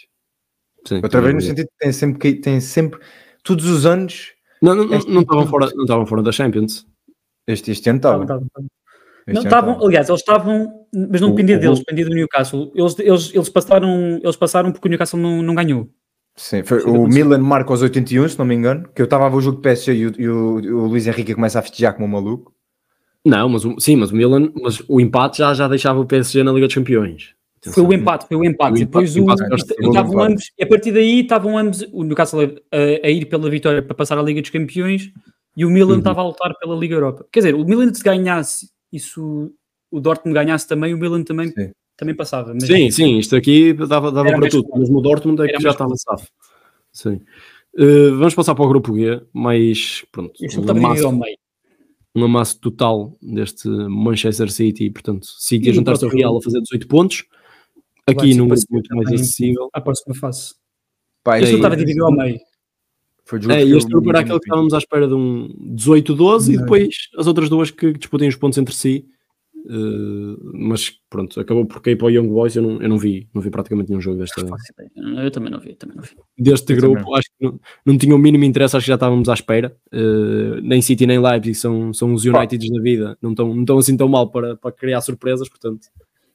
Sim, Outra vez no sentido que tem sempre, tem sempre todos os anos. Não, não, não, estavam fora, não estavam fora da Champions. Este, este ano estavam. Não estavam, aliás, eles estavam, mas não dependia deles, dependia do Newcastle. Eles, eles, eles, passaram, eles passaram porque o Newcastle não, não ganhou. Sim, foi o Milan marca aos 81, se não me engano, que eu estava a ver o jogo de PSG e o, e o, o Luís Henrique começa a festejar como um maluco. Não, mas o, sim, mas o Milan, mas o empate já, já deixava o PSG na Liga dos Campeões. Foi o empate, foi o empate. O Depois empate, o, estavam ambos, a partir daí estavam ambos, o Newcastle a, a, ir pela vitória para passar à Liga dos Campeões e o Milan uhum. estava a lutar pela Liga Europa. Quer dizer, o Milan se ganhasse isso o Dortmund ganhasse também, o Milan também, também passava. sim, sim, isto aqui dava, dava para tudo, mas o Dortmund é que já estava safo. Sim. Uh, vamos passar para o grupo G, mais pronto. Isto uma massa, ao meio. uma massa total deste Manchester City, portanto, City a juntar-se ao Real a fazer 18 pontos. Aqui num grupo muito mais acessível. A próxima fase. Pá, Isto estava dividido ao meio. Foi é, este grupo era aquele que estávamos à espera de um 18-12 e depois as outras duas que disputem os pontos entre si. Uh, mas pronto, acabou por cair para o Young Boys. Eu não, eu não vi, não vi praticamente nenhum jogo desta. Eu também não vi, também não vi. Deste eu grupo, também. acho não, não tinha o mínimo interesse, acho que já estávamos à espera. Uh, nem City nem Leipzig são, são os Uniteds da vida, não estão, não estão assim tão mal para, para criar surpresas, portanto.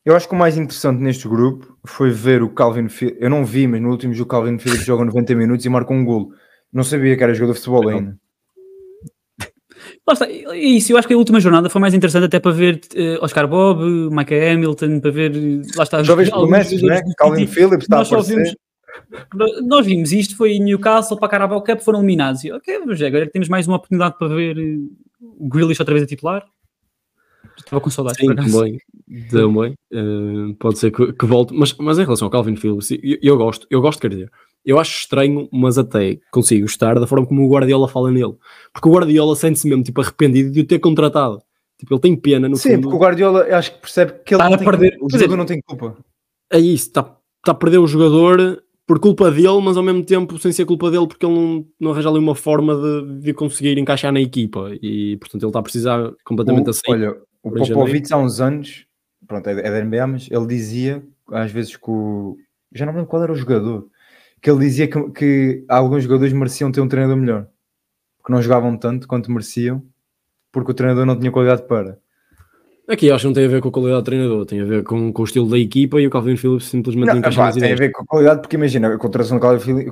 Eu acho que o mais interessante neste grupo foi ver o Calvin Phillips. Eu não vi, mas no último jogo o Calvin Phillips joga 90 minutos e marca um golo. Não sabia que era jogador de futebol ainda. Está, isso, eu acho que a última jornada foi mais interessante até para ver uh, Oscar Bob, Micah Hamilton, para ver. Lá está. Já vês pelo Messi, né? Calvin Phillips está a vimos, nós vimos isto, foi Newcastle para a Carabao Cup, foram eliminados. E, ok, mas agora temos mais uma oportunidade para ver eh, o Grealish outra vez a titular. Estava com saudades. Sim, também. também. Uh, pode ser que, que, volte. Mas, mas em relação ao Calvin Phillips, eu, eu gosto, eu gosto, quer dizer, eu acho estranho, mas até consigo gostar da forma como o Guardiola fala nele. Porque o Guardiola sente-se mesmo tipo, arrependido de o ter contratado. Tipo, ele tem pena no Sim, fundo. porque o Guardiola acho que percebe que ele está a perder. o jogador não tem culpa. É isso, está, está a perder o jogador por culpa dele, mas ao mesmo tempo sem ser culpa dele, porque ele não, não arranja ali uma forma de, de conseguir encaixar na equipa. E portanto ele está a precisar completamente assim. Olha, o Popovich há uns anos, pronto, é, é da NBA, mas ele dizia às vezes que o. Já não lembro qual era o jogador que ele dizia que, que alguns jogadores mereciam ter um treinador melhor, porque não jogavam tanto quanto mereciam, porque o treinador não tinha qualidade para. Aqui acho que não tem a ver com a qualidade do treinador, tem a ver com, com o estilo da equipa e o Calvin Phillips simplesmente não, encaixa Tem a ver com a qualidade, porque imagina, a contratação do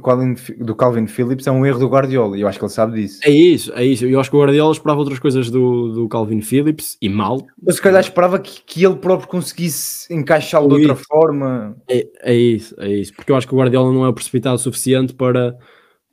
Calvin, do Calvin Phillips é um erro do Guardiola e eu acho que ele sabe disso. É isso, é isso. Eu acho que o Guardiola esperava outras coisas do, do Calvin Phillips e mal. Mas se calhar esperava que, que ele próprio conseguisse encaixá-lo de outra forma. É, é isso, é isso. Porque eu acho que o Guardiola não é precipitado o suficiente para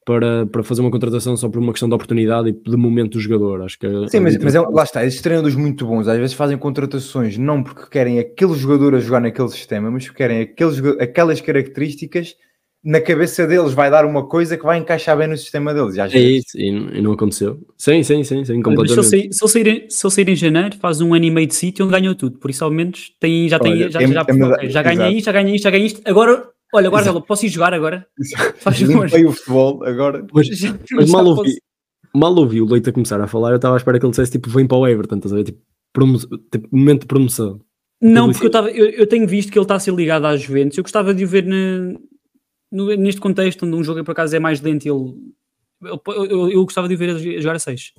para, para fazer uma contratação só por uma questão de oportunidade e de momento do jogador. Acho que é Sim, mas, mas é, lá está, esses treinadores muito bons às vezes fazem contratações não porque querem aquele jogador a jogar naquele sistema, mas porque querem aqueles, aquelas características na cabeça deles vai dar uma coisa que vai encaixar bem no sistema deles. é isso, e, e, não aconteceu. Sim, sim, sim, sim completamente. Mas se ele, sair, se, ele sair, se ele sair em janeiro, faz um ano e meio de sítio onde ganhou tudo. Por isso, ao menos, tem, já, tem, Olha, já, já, já, já ganha isto, já ganha isto, já ganha isto. Agora Olha, Guardiola, posso ir jogar agora? Faz Limpei o futebol agora. Mas, mas mal, ouvi, mal ouvi o Leite a começar a falar, eu estava à espera que ele dissesse tipo, vem para o Everton, estás a ver? Tipo, tipo momento de promoção. Não, porque eu, tava, eu, eu, tenho visto que ele está a ser ligado às Juventus. Eu gostava de o ver na, no, neste contexto, onde um jogo por acaso é mais lento. Ele, eu, eu, eu gostava de o ver a jogar a 6.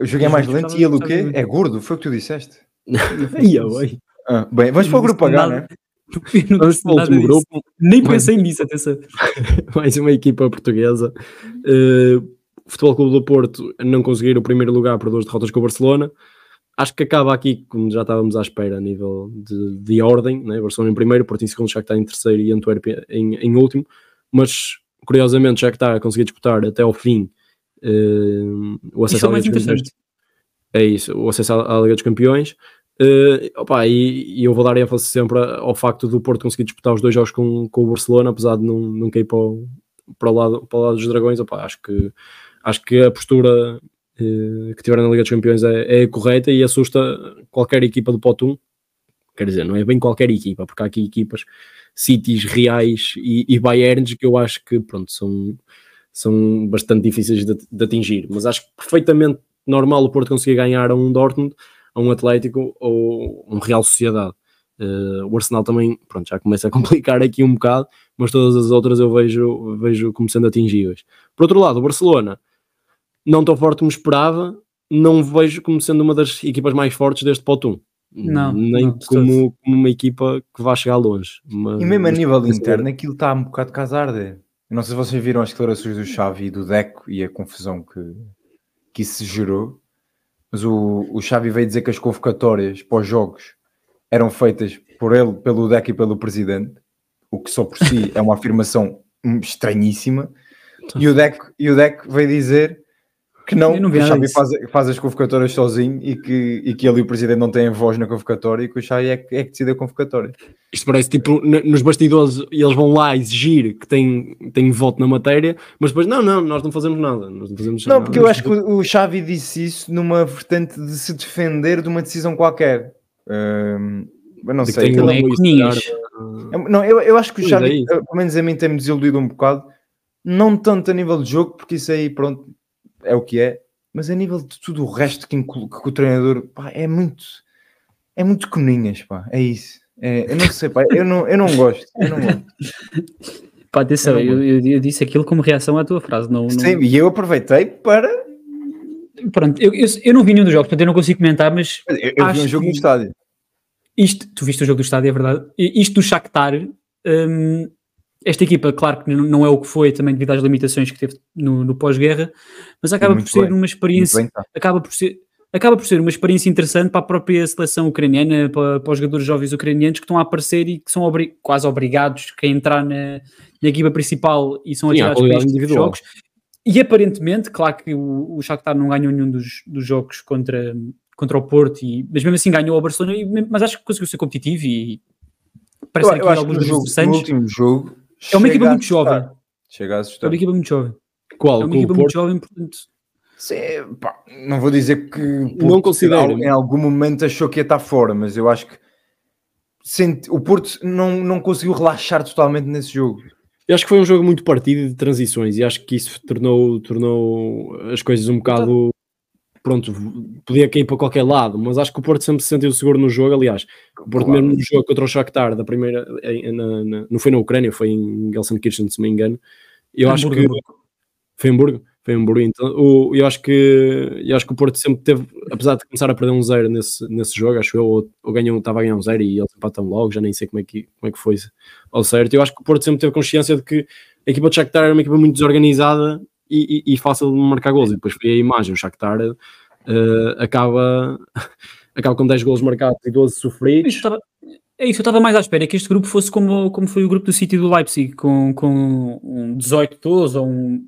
O jogo é mais lento e ele o quê? É gordo? Foi o que tu disseste? Ia, bem. Ah, bem, vamos para o grupo H, né? Vamos para o último grupo. Nem pensei nisso, atenção. Mais uma equipa portuguesa. Uh, o Futebol Clube do Porto não conseguir o primeiro lugar por duas derrotas com o Barcelona. Acho que acaba aqui, como já estávamos à espera, a nível de, de ordem. Né? Barcelona em primeiro, Porto em segundo, já que está em terceiro e Antuérpia em, em último. Mas, curiosamente, já que está a conseguir disputar até ao fim uh, o acesso à Liga dos Campeões. É isso, o acesso à Liga dos Campeões. Uh, opa, e, e, eu vou dar ênfase sempre ao facto do Porto conseguir disputar os dois jogos com, com o Barcelona, apesar de não, não cair para o, para o, lado, para o lado dos Dragões. Opa, acho, que, acho que a postura uh, que tiveram na Liga dos Campeões é, é, correta e assusta qualquer equipa do Pote 1. Quer dizer, não é bem qualquer equipa, porque há aqui equipas, Cities, Reais e, e Bayerns que eu acho que pronto, são, são bastante difíceis de, de atingir. Mas acho perfeitamente normal o Porto conseguir ganhar a um Dortmund a um Atlético ou um Real Sociedade. Uh, o Arsenal também, pronto, já começa a complicar aqui um bocado, mas todas as outras eu vejo, vejo como sendo atingíveis. Por outro lado, o Barcelona não tão forte como esperava, não vejo como sendo uma das equipas mais fortes deste pote 1. Não, nem não, como, como, uma equipa que vai chegar longe. Mas, e mesmo a nível interno, aquilo está um bocado casarde. Não sei se vocês viram as declarações do Xavi e do Deco e a confusão que, que isso gerou. Mas o, o Xavi veio dizer que as convocatórias para os jogos eram feitas por ele, pelo DEC e pelo presidente, o que só por si é uma afirmação estranhíssima. E o DEC, e o DEC veio dizer que não, não que o Xavi faz, faz, as convocatórias sozinho e que, e que ele e o presidente não têm voz na convocatória e que o Xavi é, é que decide a convocatória. Isto parece tipo nos bastidores eles vão lá exigir que têm, têm voto na matéria, mas depois não, não, nós não fazemos nada. Nós não, fazemos não, porque eu acho que o Xavi disse isso numa vertente de se defender de uma decisão qualquer. Um, eu não de sei. Ele é não, eu, eu acho que o Xavi, é pelo menos a mim, tem-me desiludido um bocado. Não tanto a nível de jogo, porque isso aí, pronto, é o que é, mas a nível de tudo o resto que, que o treinador pá, é muito é muito coninhas, pá, é isso. É, eu não sei, pá, eu não, eu não gosto. Eu não gosto. Pá, atenção, eu, eu, eu, disse aquilo como reação à tua frase. Não, não... Sim, e eu aproveitei para. Pronto, eu, eu, eu, não vi nenhum dos jogos, portanto eu não consigo comentar, mas. Eu, eu vi um jogo no estádio. Isto, tu viste o jogo do estádio, é verdade. Isto do Shakhtar, hum, esta equipa, claro que não é o que foi também devido às limitações que teve no, no pós-guerra, mas acaba por ser bem. uma experiência. Bem, tá. Acaba por ser acaba por ser uma experiência interessante para a própria seleção ucraniana, para, para os jogadores jovens ucranianos que estão a aparecer e que são obri quase obrigados a entrar na, na equipa principal e são atirados para estes jogos. E aparentemente, claro que o, o Shakhtar não ganhou nenhum dos, dos jogos contra, contra o Porto, e, mas mesmo assim ganhou o Barcelona, e, mas acho que conseguiu ser competitivo e parece eu, que aqui alguns dos jogo, no último jogo é uma equipa muito jovem. Chega a assustar. É uma equipa muito jovem. Qual? É uma equipa muito jovem, portanto Sim, pá, não vou dizer que não considero. em algum momento achou que ia estar fora, mas eu acho que sente, o Porto não, não conseguiu relaxar totalmente nesse jogo. Eu acho que foi um jogo muito partido de transições e acho que isso tornou, tornou as coisas um bocado. Pronto, podia cair para qualquer lado, mas acho que o Porto sempre se sentiu seguro no jogo. Aliás, o Porto, claro. mesmo no jogo contra o Shakhtar, da primeira, na, na, não foi na Ucrânia, foi em Gelsenkirchen, se me engano. Eu acho que foi em Hamburgo foi um burro. Então, o, eu, acho que, eu acho que o Porto sempre teve, apesar de começar a perder um zero nesse, nesse jogo, acho eu, ou, ou estava a ganhar um zero e eles empatam logo, já nem sei como é que, como é que foi ao certo. Eu acho que o Porto sempre teve consciência de que a equipa de Shakhtar era uma equipa muito desorganizada e, e, fácil de marcar gols. E depois foi a imagem, o Shakhtar uh, acaba, acaba com 10 gols marcados e 12 sofridos. É isso, eu estava mais à espera que este grupo fosse como, como foi o grupo do City do Leipzig, com, com um 18-12 ou um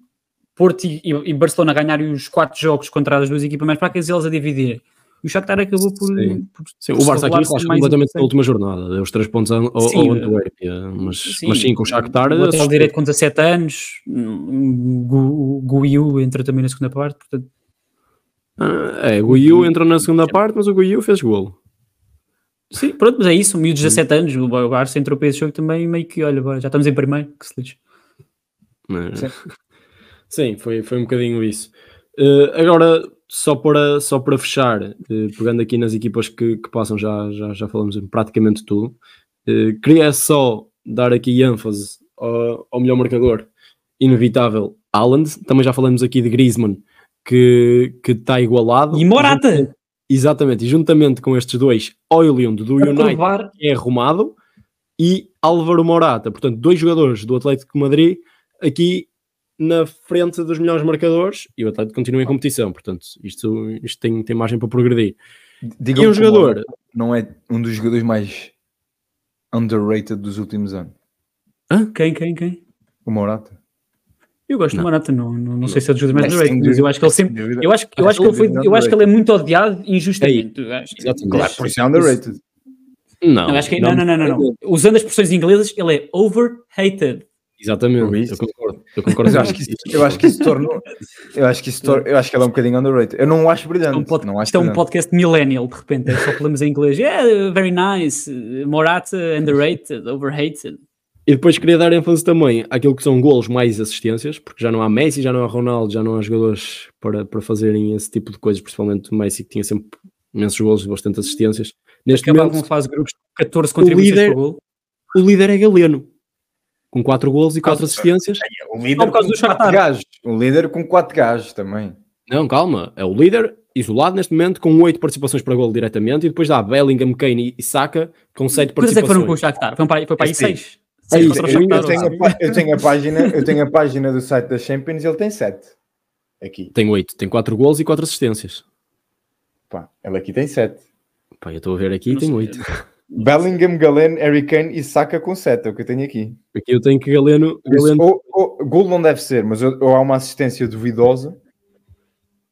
Porto e, e, Barcelona ganharem os quatro jogos contra as duas equipas mais fracas e eles a dividirem. O Shakhtar acabou por. Sim. por, sim, o Barça aqui faz completamente na última jornada, deu os três pontos ao, ao Antuérpia, mas sim, mas sim, com o Shakhtar. O lateral direito com 17 anos, o Guiu entra também na segunda parte, portanto. Ah, é, o Guiu entrou na segunda parte, mas o Guiu fez golo. Sim, pronto, mas é isso, um miúdo de 17 anos, o Barça entrou para esse jogo também, meio que, olha, já estamos em primeiro, que se lixe. Mas... Sim, foi, foi um bocadinho isso. Uh, agora, só para, só para fechar, uh, pegando aqui nas equipas que, que passam, já, já, já falamos em praticamente tudo. Uh, queria só dar aqui ênfase ao, ao melhor marcador, inevitável, Haaland. Também já falamos aqui de Griezmann, que está igualado. E Morata! exatamente, e juntamente com estes dois, Oilund do United, que é arrumado, e Álvaro Morata. Portanto, dois jogadores do Atlético de Madrid aqui na frente dos melhores marcadores e o Atlético continua em competição, portanto, isto, isto tem, tem margem para progredir. Diga e um jogador não é um dos jogadores mais underrated dos últimos anos. Hã? Quem, quem, quem? O Morata. Eu gosto não. do Morata, não, não, não sei se é dos jogadores mais underrated, mas eu acho que ele sempre. Eu acho, eu acho que ele foi. Eu acho que ele é muito odiado injustamente. Claro, por isso é underrated. Não, não, acho que, não, não, não, não, não. Usando as expressões inglesas, ele é overhated. Exatamente, eu concordo. Eu, acho que isso, eu acho que isso tornou. Eu acho que isso tornou, eu acho que ela é um bocadinho underrated. Eu não acho brilhante. É um pod, não acho isto é um podcast millennial, de repente, é só falamos em inglês. Yeah, very nice. Morata, underrated, overrated. E depois queria dar ênfase também àquilo que são golos mais assistências, porque já não há Messi, já não há Ronaldo, já não há jogadores para, para fazerem esse tipo de coisas, principalmente o Messi que tinha sempre imensos golos e bastante assistências. Neste Acabava momento, fase grupos 14 contribuições líder, gol. O líder é Galeno com 4 golos e 4 assistências. O líder, com quatro gajos. o líder com 4 gajos também. Não, calma. É o líder isolado neste momento com 8 participações para gol diretamente e depois dá Bellingham, Kane e Saka com 7 participações. Quantas é que foram com o Shakhtar? Foi para, foi para aí 6. É eu, tenho a, eu, tenho a página, eu tenho a página do site da Champions e ele tem 7. Aqui. Tem 8, tem 4 golos e 4 assistências. Pá, ele aqui tem 7. Pá, eu estou a ver aqui e tem 8. Bellingham, Galeno, Harry Kane e Saka com 7, é o que eu tenho aqui. Aqui eu tenho que Galeno... Galeno... Ou, ou, gol não deve ser, mas ou, ou há uma assistência duvidosa.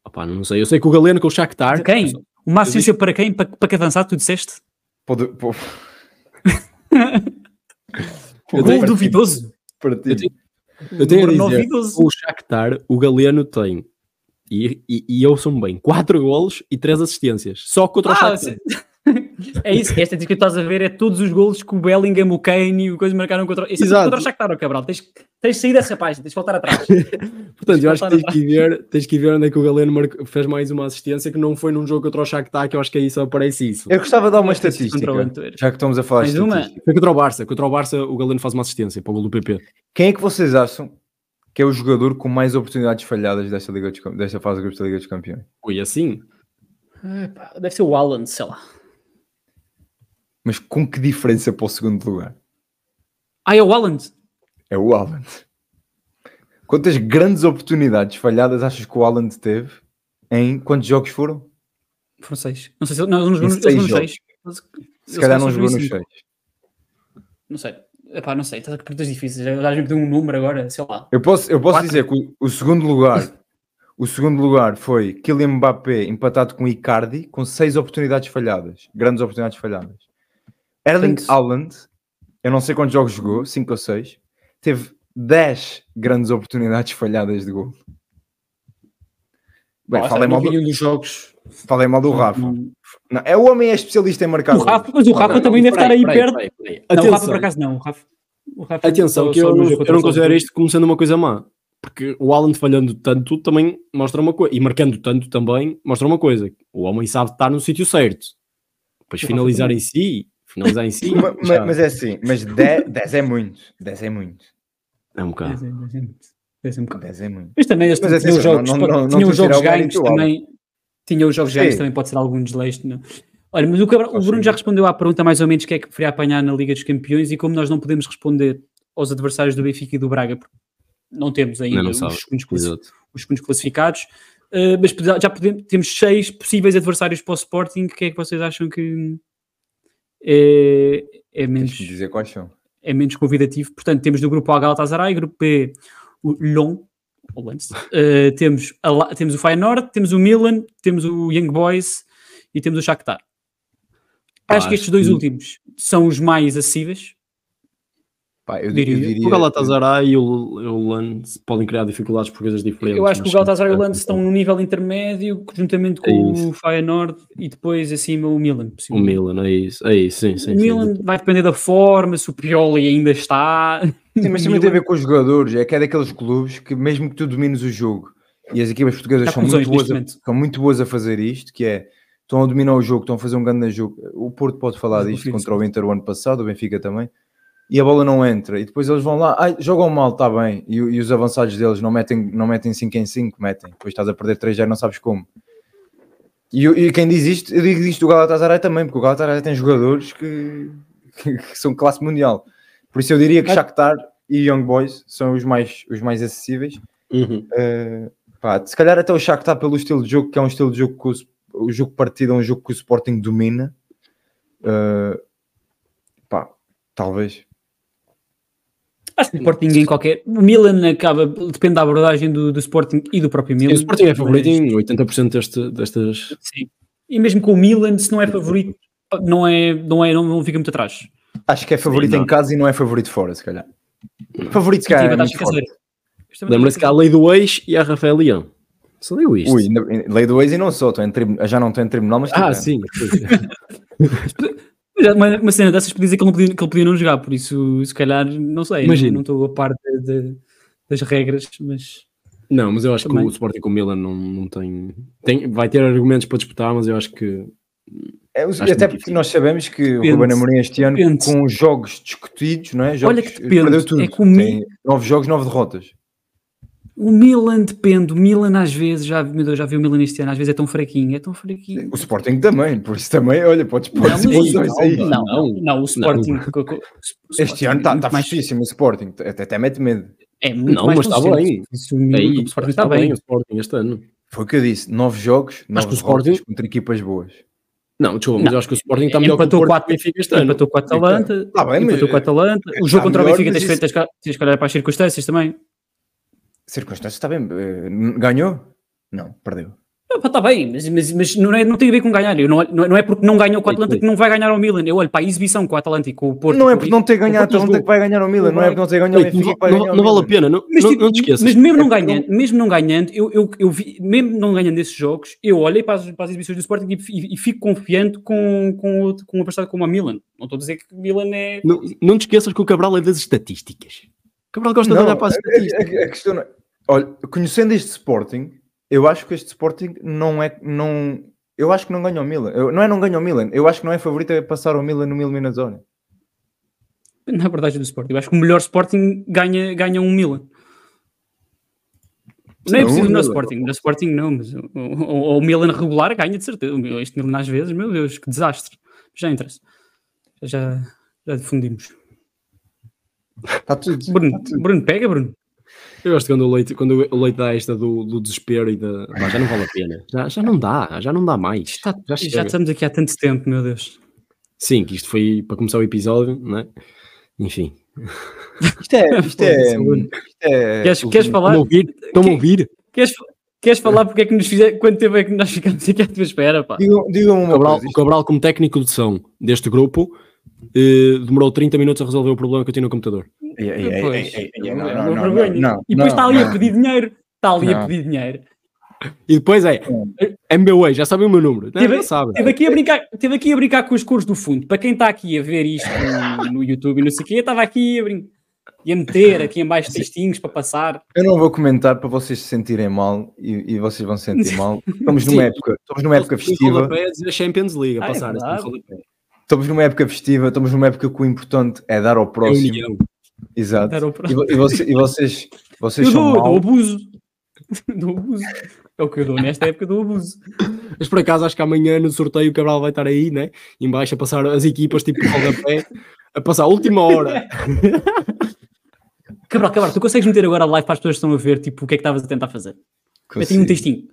Opa, não sei, eu sei que o Galeno com o Shakhtar... De quem? Uma assistência para quem? Para, para que avançar, tu disseste? Pode... Pode... gol duvidoso? Para ti. Eu tenho, eu tenho a dizer, o Shakhtar, o Galeno tem... E, e, e eu sou bem, 4 golos e 3 assistências. Só contra o ah, Shakhtar. É isso, esta que estás a ver é todos os golos que o Bellingham, o Kane e o coisa marcaram contra, esse é Exato. contra o Shakhtar, Cabral. Tens, tens de sair dessa página, tens de voltar atrás. Portanto, eu acho que tens que, ver, tens que ver onde é que o Galeno fez mais uma assistência que não foi num jogo contra o Shakhtar, que eu acho que aí só aparece isso. Eu gostava de dar uma estatística, já que estamos a falar de uma... Foi contra o Barça. Contra o Barça o Galeno faz uma assistência para o gol do PP. Quem é que vocês acham que é o jogador com mais oportunidades falhadas desta, Liga de, desta fase de grupos da Liga dos Campeões? Ui, assim? Deve ser o Alan, sei lá. Mas com que diferença para o segundo lugar? Ah, é o Haaland? É o Haaland. Quantas grandes oportunidades falhadas achas que o Haaland teve em quantos jogos foram? Foram seis. Não sei se não, não jogou nos seis. Se calhar não jogou nos seis. Não sei. Epá, não sei, estás a perguntas difíceis. Já me pediu um número agora, sei lá. Eu posso, eu posso dizer que o, o, segundo lugar o segundo lugar foi Kylian Mbappé empatado com Icardi com seis oportunidades falhadas. Grandes oportunidades falhadas. Erling Haaland, eu não sei quantos jogos jogou, 5 ou 6, teve 10 grandes oportunidades falhadas de gol. Bem, falei mal do... dos jogos. Falei mal do Rafa. Não, é o homem é especialista em marcar. O Rafa, mas o Rafa não, também não, deve estar aí perto. Peraí. Não, o Rafa por acaso não. O Rafa, o Rafa Atenção, que eu, eu não considero isto como sendo uma coisa má. Porque o Alan falhando tanto também mostra uma coisa. E marcando tanto também mostra uma coisa. O homem sabe estar no sítio certo. Depois finalizar em si finalizar em si. mas, mas, mas, é assim, mas 10, 10 é muito. 10 é muito. É um bocado. 10 é, 10 é muito. 10 é, um bocado. 10 é muito. Mas também este, mas, tinha, os jogos, não, não, tinha os jogos ganhos também. Tinha os jogos ganhos também, pode ser algum desleixo. Não? Olha, mas o, Cabral, o Bruno já respondeu à pergunta mais ou menos que é que preferia apanhar na Liga dos Campeões e como nós não podemos responder aos adversários do Benfica e do Braga, porque não temos ainda não, não os, segundos os segundos classificados, uh, mas já podemos, temos seis possíveis adversários para o Sporting, o que é que vocês acham que é, é menos. dizer quais são. É menos convidativo. Portanto, temos no grupo A Galatasaray, grupo B o Lyon, uh, temos, a, temos o Feyenoord, temos o Milan, temos o Young Boys e temos o Shakhtar. Ah, acho que estes dois que... últimos são os mais acessíveis. Pá, eu, diria, eu diria, o Galatasaray e o, o Lens podem criar dificuldades por coisas diferentes. Eu acho que o Galatasaray e o Lens estão no nível intermédio, juntamente com é o Feyenoord e depois acima o Milan. O Milan, é isso. É isso sim, sim, o Milan vai depender da forma, se o Pioli ainda está. Sim, mas também tem a ver com os jogadores. É que é daqueles clubes que, mesmo que tu domines o jogo, e as equipas portuguesas são muito, boas a, são muito boas a fazer isto, que é estão a dominar o jogo, estão a fazer um grande jogo. O Porto pode falar disto contra o Inter o ano passado, o Benfica também e a bola não entra. E depois eles vão lá, ai, jogam mal, está bem. E, e, os avançados deles não metem, não metem 5 em 5, metem. Depois estás a perder 3 já não sabes como. E, e, quem diz isto, eu digo isto do Galatasaray também, porque o Galatasaray tem jogadores que, que, que são classe mundial. Por isso eu diria que Shakhtar e Young Boys são os mais, os mais acessíveis. Uhum. Uh, pá, se calhar até o Shakhtar pelo estilo de jogo, que é um estilo de jogo que o, o jogo partido é um jogo que o Sporting domina. Uh, pá, talvez. Acho que o Sporting em qualquer. O Milan acaba, depende da abordagem do, do Sporting e do próprio Milan. Sim, o Sporting é favorito mas... em 80% deste, destas. Sim. E mesmo com o Milan, se não é favorito, não, é, não, é, não, não fica muito atrás. Acho que é favorito Sim, em casa e não é favorito fora, se calhar. Favorito, se calhar. É Lembra-se que há a lei do ex e a Rafael Leão. Só digo isto. Ui, lei do ex e não sou, em já não estou em tribunal, mas. Ah, sim. Uma, uma cena dessas podia dizer que ele, podia, que ele podia não jogar, por isso, se calhar, não sei, Imagina. não estou a par de, de, das regras, mas. Não, mas eu acho também. que o Sporting com o Milan não, não tem, tem. Vai ter argumentos para disputar, mas eu acho que. É, acho até porque nós sabemos que depende, o Ruben Amorim este ano, depende. com os jogos discutidos, não é? Jogos, Olha que depende. Perdeu tudo. É que o Tem nove jogos, nove derrotas. O Milan depende, o Milan às vezes, já, meu Deus, já vi o Milan este ano, às vezes é tão fraquinho, é tão fraquinho. O Sporting também, por isso também, olha, podes pôr não, não, aí. Não, não, não, o Sporting. Não. Este ano está tá fortíssimo o Sporting, até, até mete medo. É muito não, mais mas está bem. O, Aí, o Sporting está, bem. o Sporting este ano. Foi o que eu disse, nove jogos, nove que o Sporting contra equipas boas. Não, desculpa, mas eu acho que o Sporting está melhor empatou que o Porto Benfica este ano. Empatou com a Atalanta, tá bem, empatou com a Atalanta. O jogo contra o Benfica tens que olhar para as circunstâncias também. Circunstâncias, está bem. Eh, ganhou? Não, perdeu. Está bem, mas, mas, mas, não, é, não tem a ver com ganhar. Eu não, não é porque não ganhou com o Atlanta que não vai ganhar ao Milan. Eu olho para a exibição com o Atlanta e com o Porto. Não é porque não ter ganhado o Atlanta que vai ganhar ao Milan. Não é porque não ter ganhado o Não, não vale a pena, não, mas, não, não te esqueças. Mas mesmo não ganhando, mesmo não ganhando eu, eu, eu vi, mesmo não ganhando esses jogos, eu olhei para as, para as exibições do Sporting e, e, e, fico confiante com, com, com uma partida como a Milan. Não estou a dizer que o Milan é. Não, não te esqueças que o Cabral é das estatísticas. O Cabral gosta de olhar para as estatísticas. A, a, a questão é, olha, conhecendo este Sporting eu acho que este Sporting não é. Não, eu acho que não ganha o Milan. Eu, não é não ganha o Milan. Eu acho que não é favorito a passar o Milan no eliminatório. Na verdade, do Sporting. Eu acho que o melhor Sporting ganha, ganha um Milan. Não é preciso no Sporting, no Sporting não, mas o, o, o, Milan regular ganha de certeza. Este Milan às vezes, meu Deus, que desastre. Já interessa. Já, já difundimos. Está tudo. Bruno, tá tudo. Bruno, pega, Bruno. Eu gosto quando o leite, quando o leite dá esta do, do desespero e da. Já não vale a pena. Já, já não dá, já não dá mais. Está, já, já, estamos aqui há tanto tempo, meu Deus. Sim, que isto foi para começar o episódio, não é? Enfim. Isto é. Isto é, isto é queres, queres falar? Estão a ouvir? Queres, queres falar porque é que nos fizer, quanto tempo é que nós ficamos aqui à tua espera? Pá? Digam, digam uma Cabral, coisa. O Cabral, como técnico de som deste grupo, eh, demorou 30 minutos a resolver o problema que eu tinha no computador. É E depois está ali a não. pedir dinheiro. Está ali a Não. pedir dinheiro. E depois é, MBA, já sabem o meu número. Não, Teve, não sabe. teve aqui a brincar, teve aqui a brincar com as cores do fundo. Para quem está aqui a ver isto no, no YouTube e não sei o quê, eu estava aqui a brincar. E a meter aqui em baixo textinhos para passar. Eu não vou comentar para vocês se sentirem mal e, e vocês vão se sentir mal. Estamos numa Sim. época, estamos numa época festiva. A Champions League a Ah, é Estamos numa época festiva, estamos numa época que o importante é dar ao próximo. união. Exato. Dar ao E, próximo. vo- e você- e vocês, vocês Eu são dou, dou mal. abuso. dou abuso. É o que eu dou nesta época do abuso. Mas por acaso acho que amanhã no sorteio o Cabral vai estar aí, né? Em baixo a passar as equipas tipo rodapé, a passar a última hora. Cabral, Cabral, tu consegues meter agora a live para as pessoas que estão a ver tipo, o que é que estavas a tentar fazer? Mete aí um Consigo. textinho.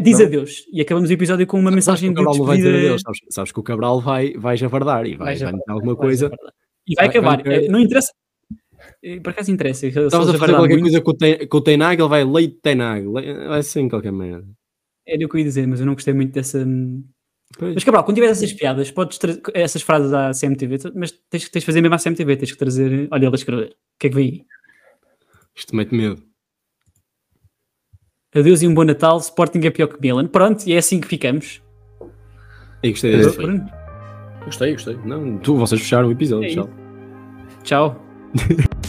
Diz Não. adeus. E acabamos o episódio com uma Sabes que mensagem o de Cabral vai dizer despedida. adeus, sabes, sabes que o Cabral vai, vai javardar e vai, Vai vai alguma vai coisa. E vai Vai- acabar. vai- Eh, Não interessa. Eh, Por acaso interessa. Estavas a fazer qualquer muito, coisa com o, Ten- com o Tenag, ele vai leite Tenag. Vai em qualquer merda. Era o que eu ia dizer, mas eu não gostei muito dessa. Pois. Mas Cabral, quando tiver essas piadas, podes trazer essas frases à CMTV, mas tens, tens de fazer mesmo à CMTV, tens que trazer. Olha, ele a escrever. O que é que vem aí? Isto mete medo. Adeus e um bom Natal. Sporting é pior que Milan. Pronto, e é assim que ficamos. Eu gostei desse. Gostei, gostei. Não, tu, vocês fecharam o episódio. É tchau. Tchau.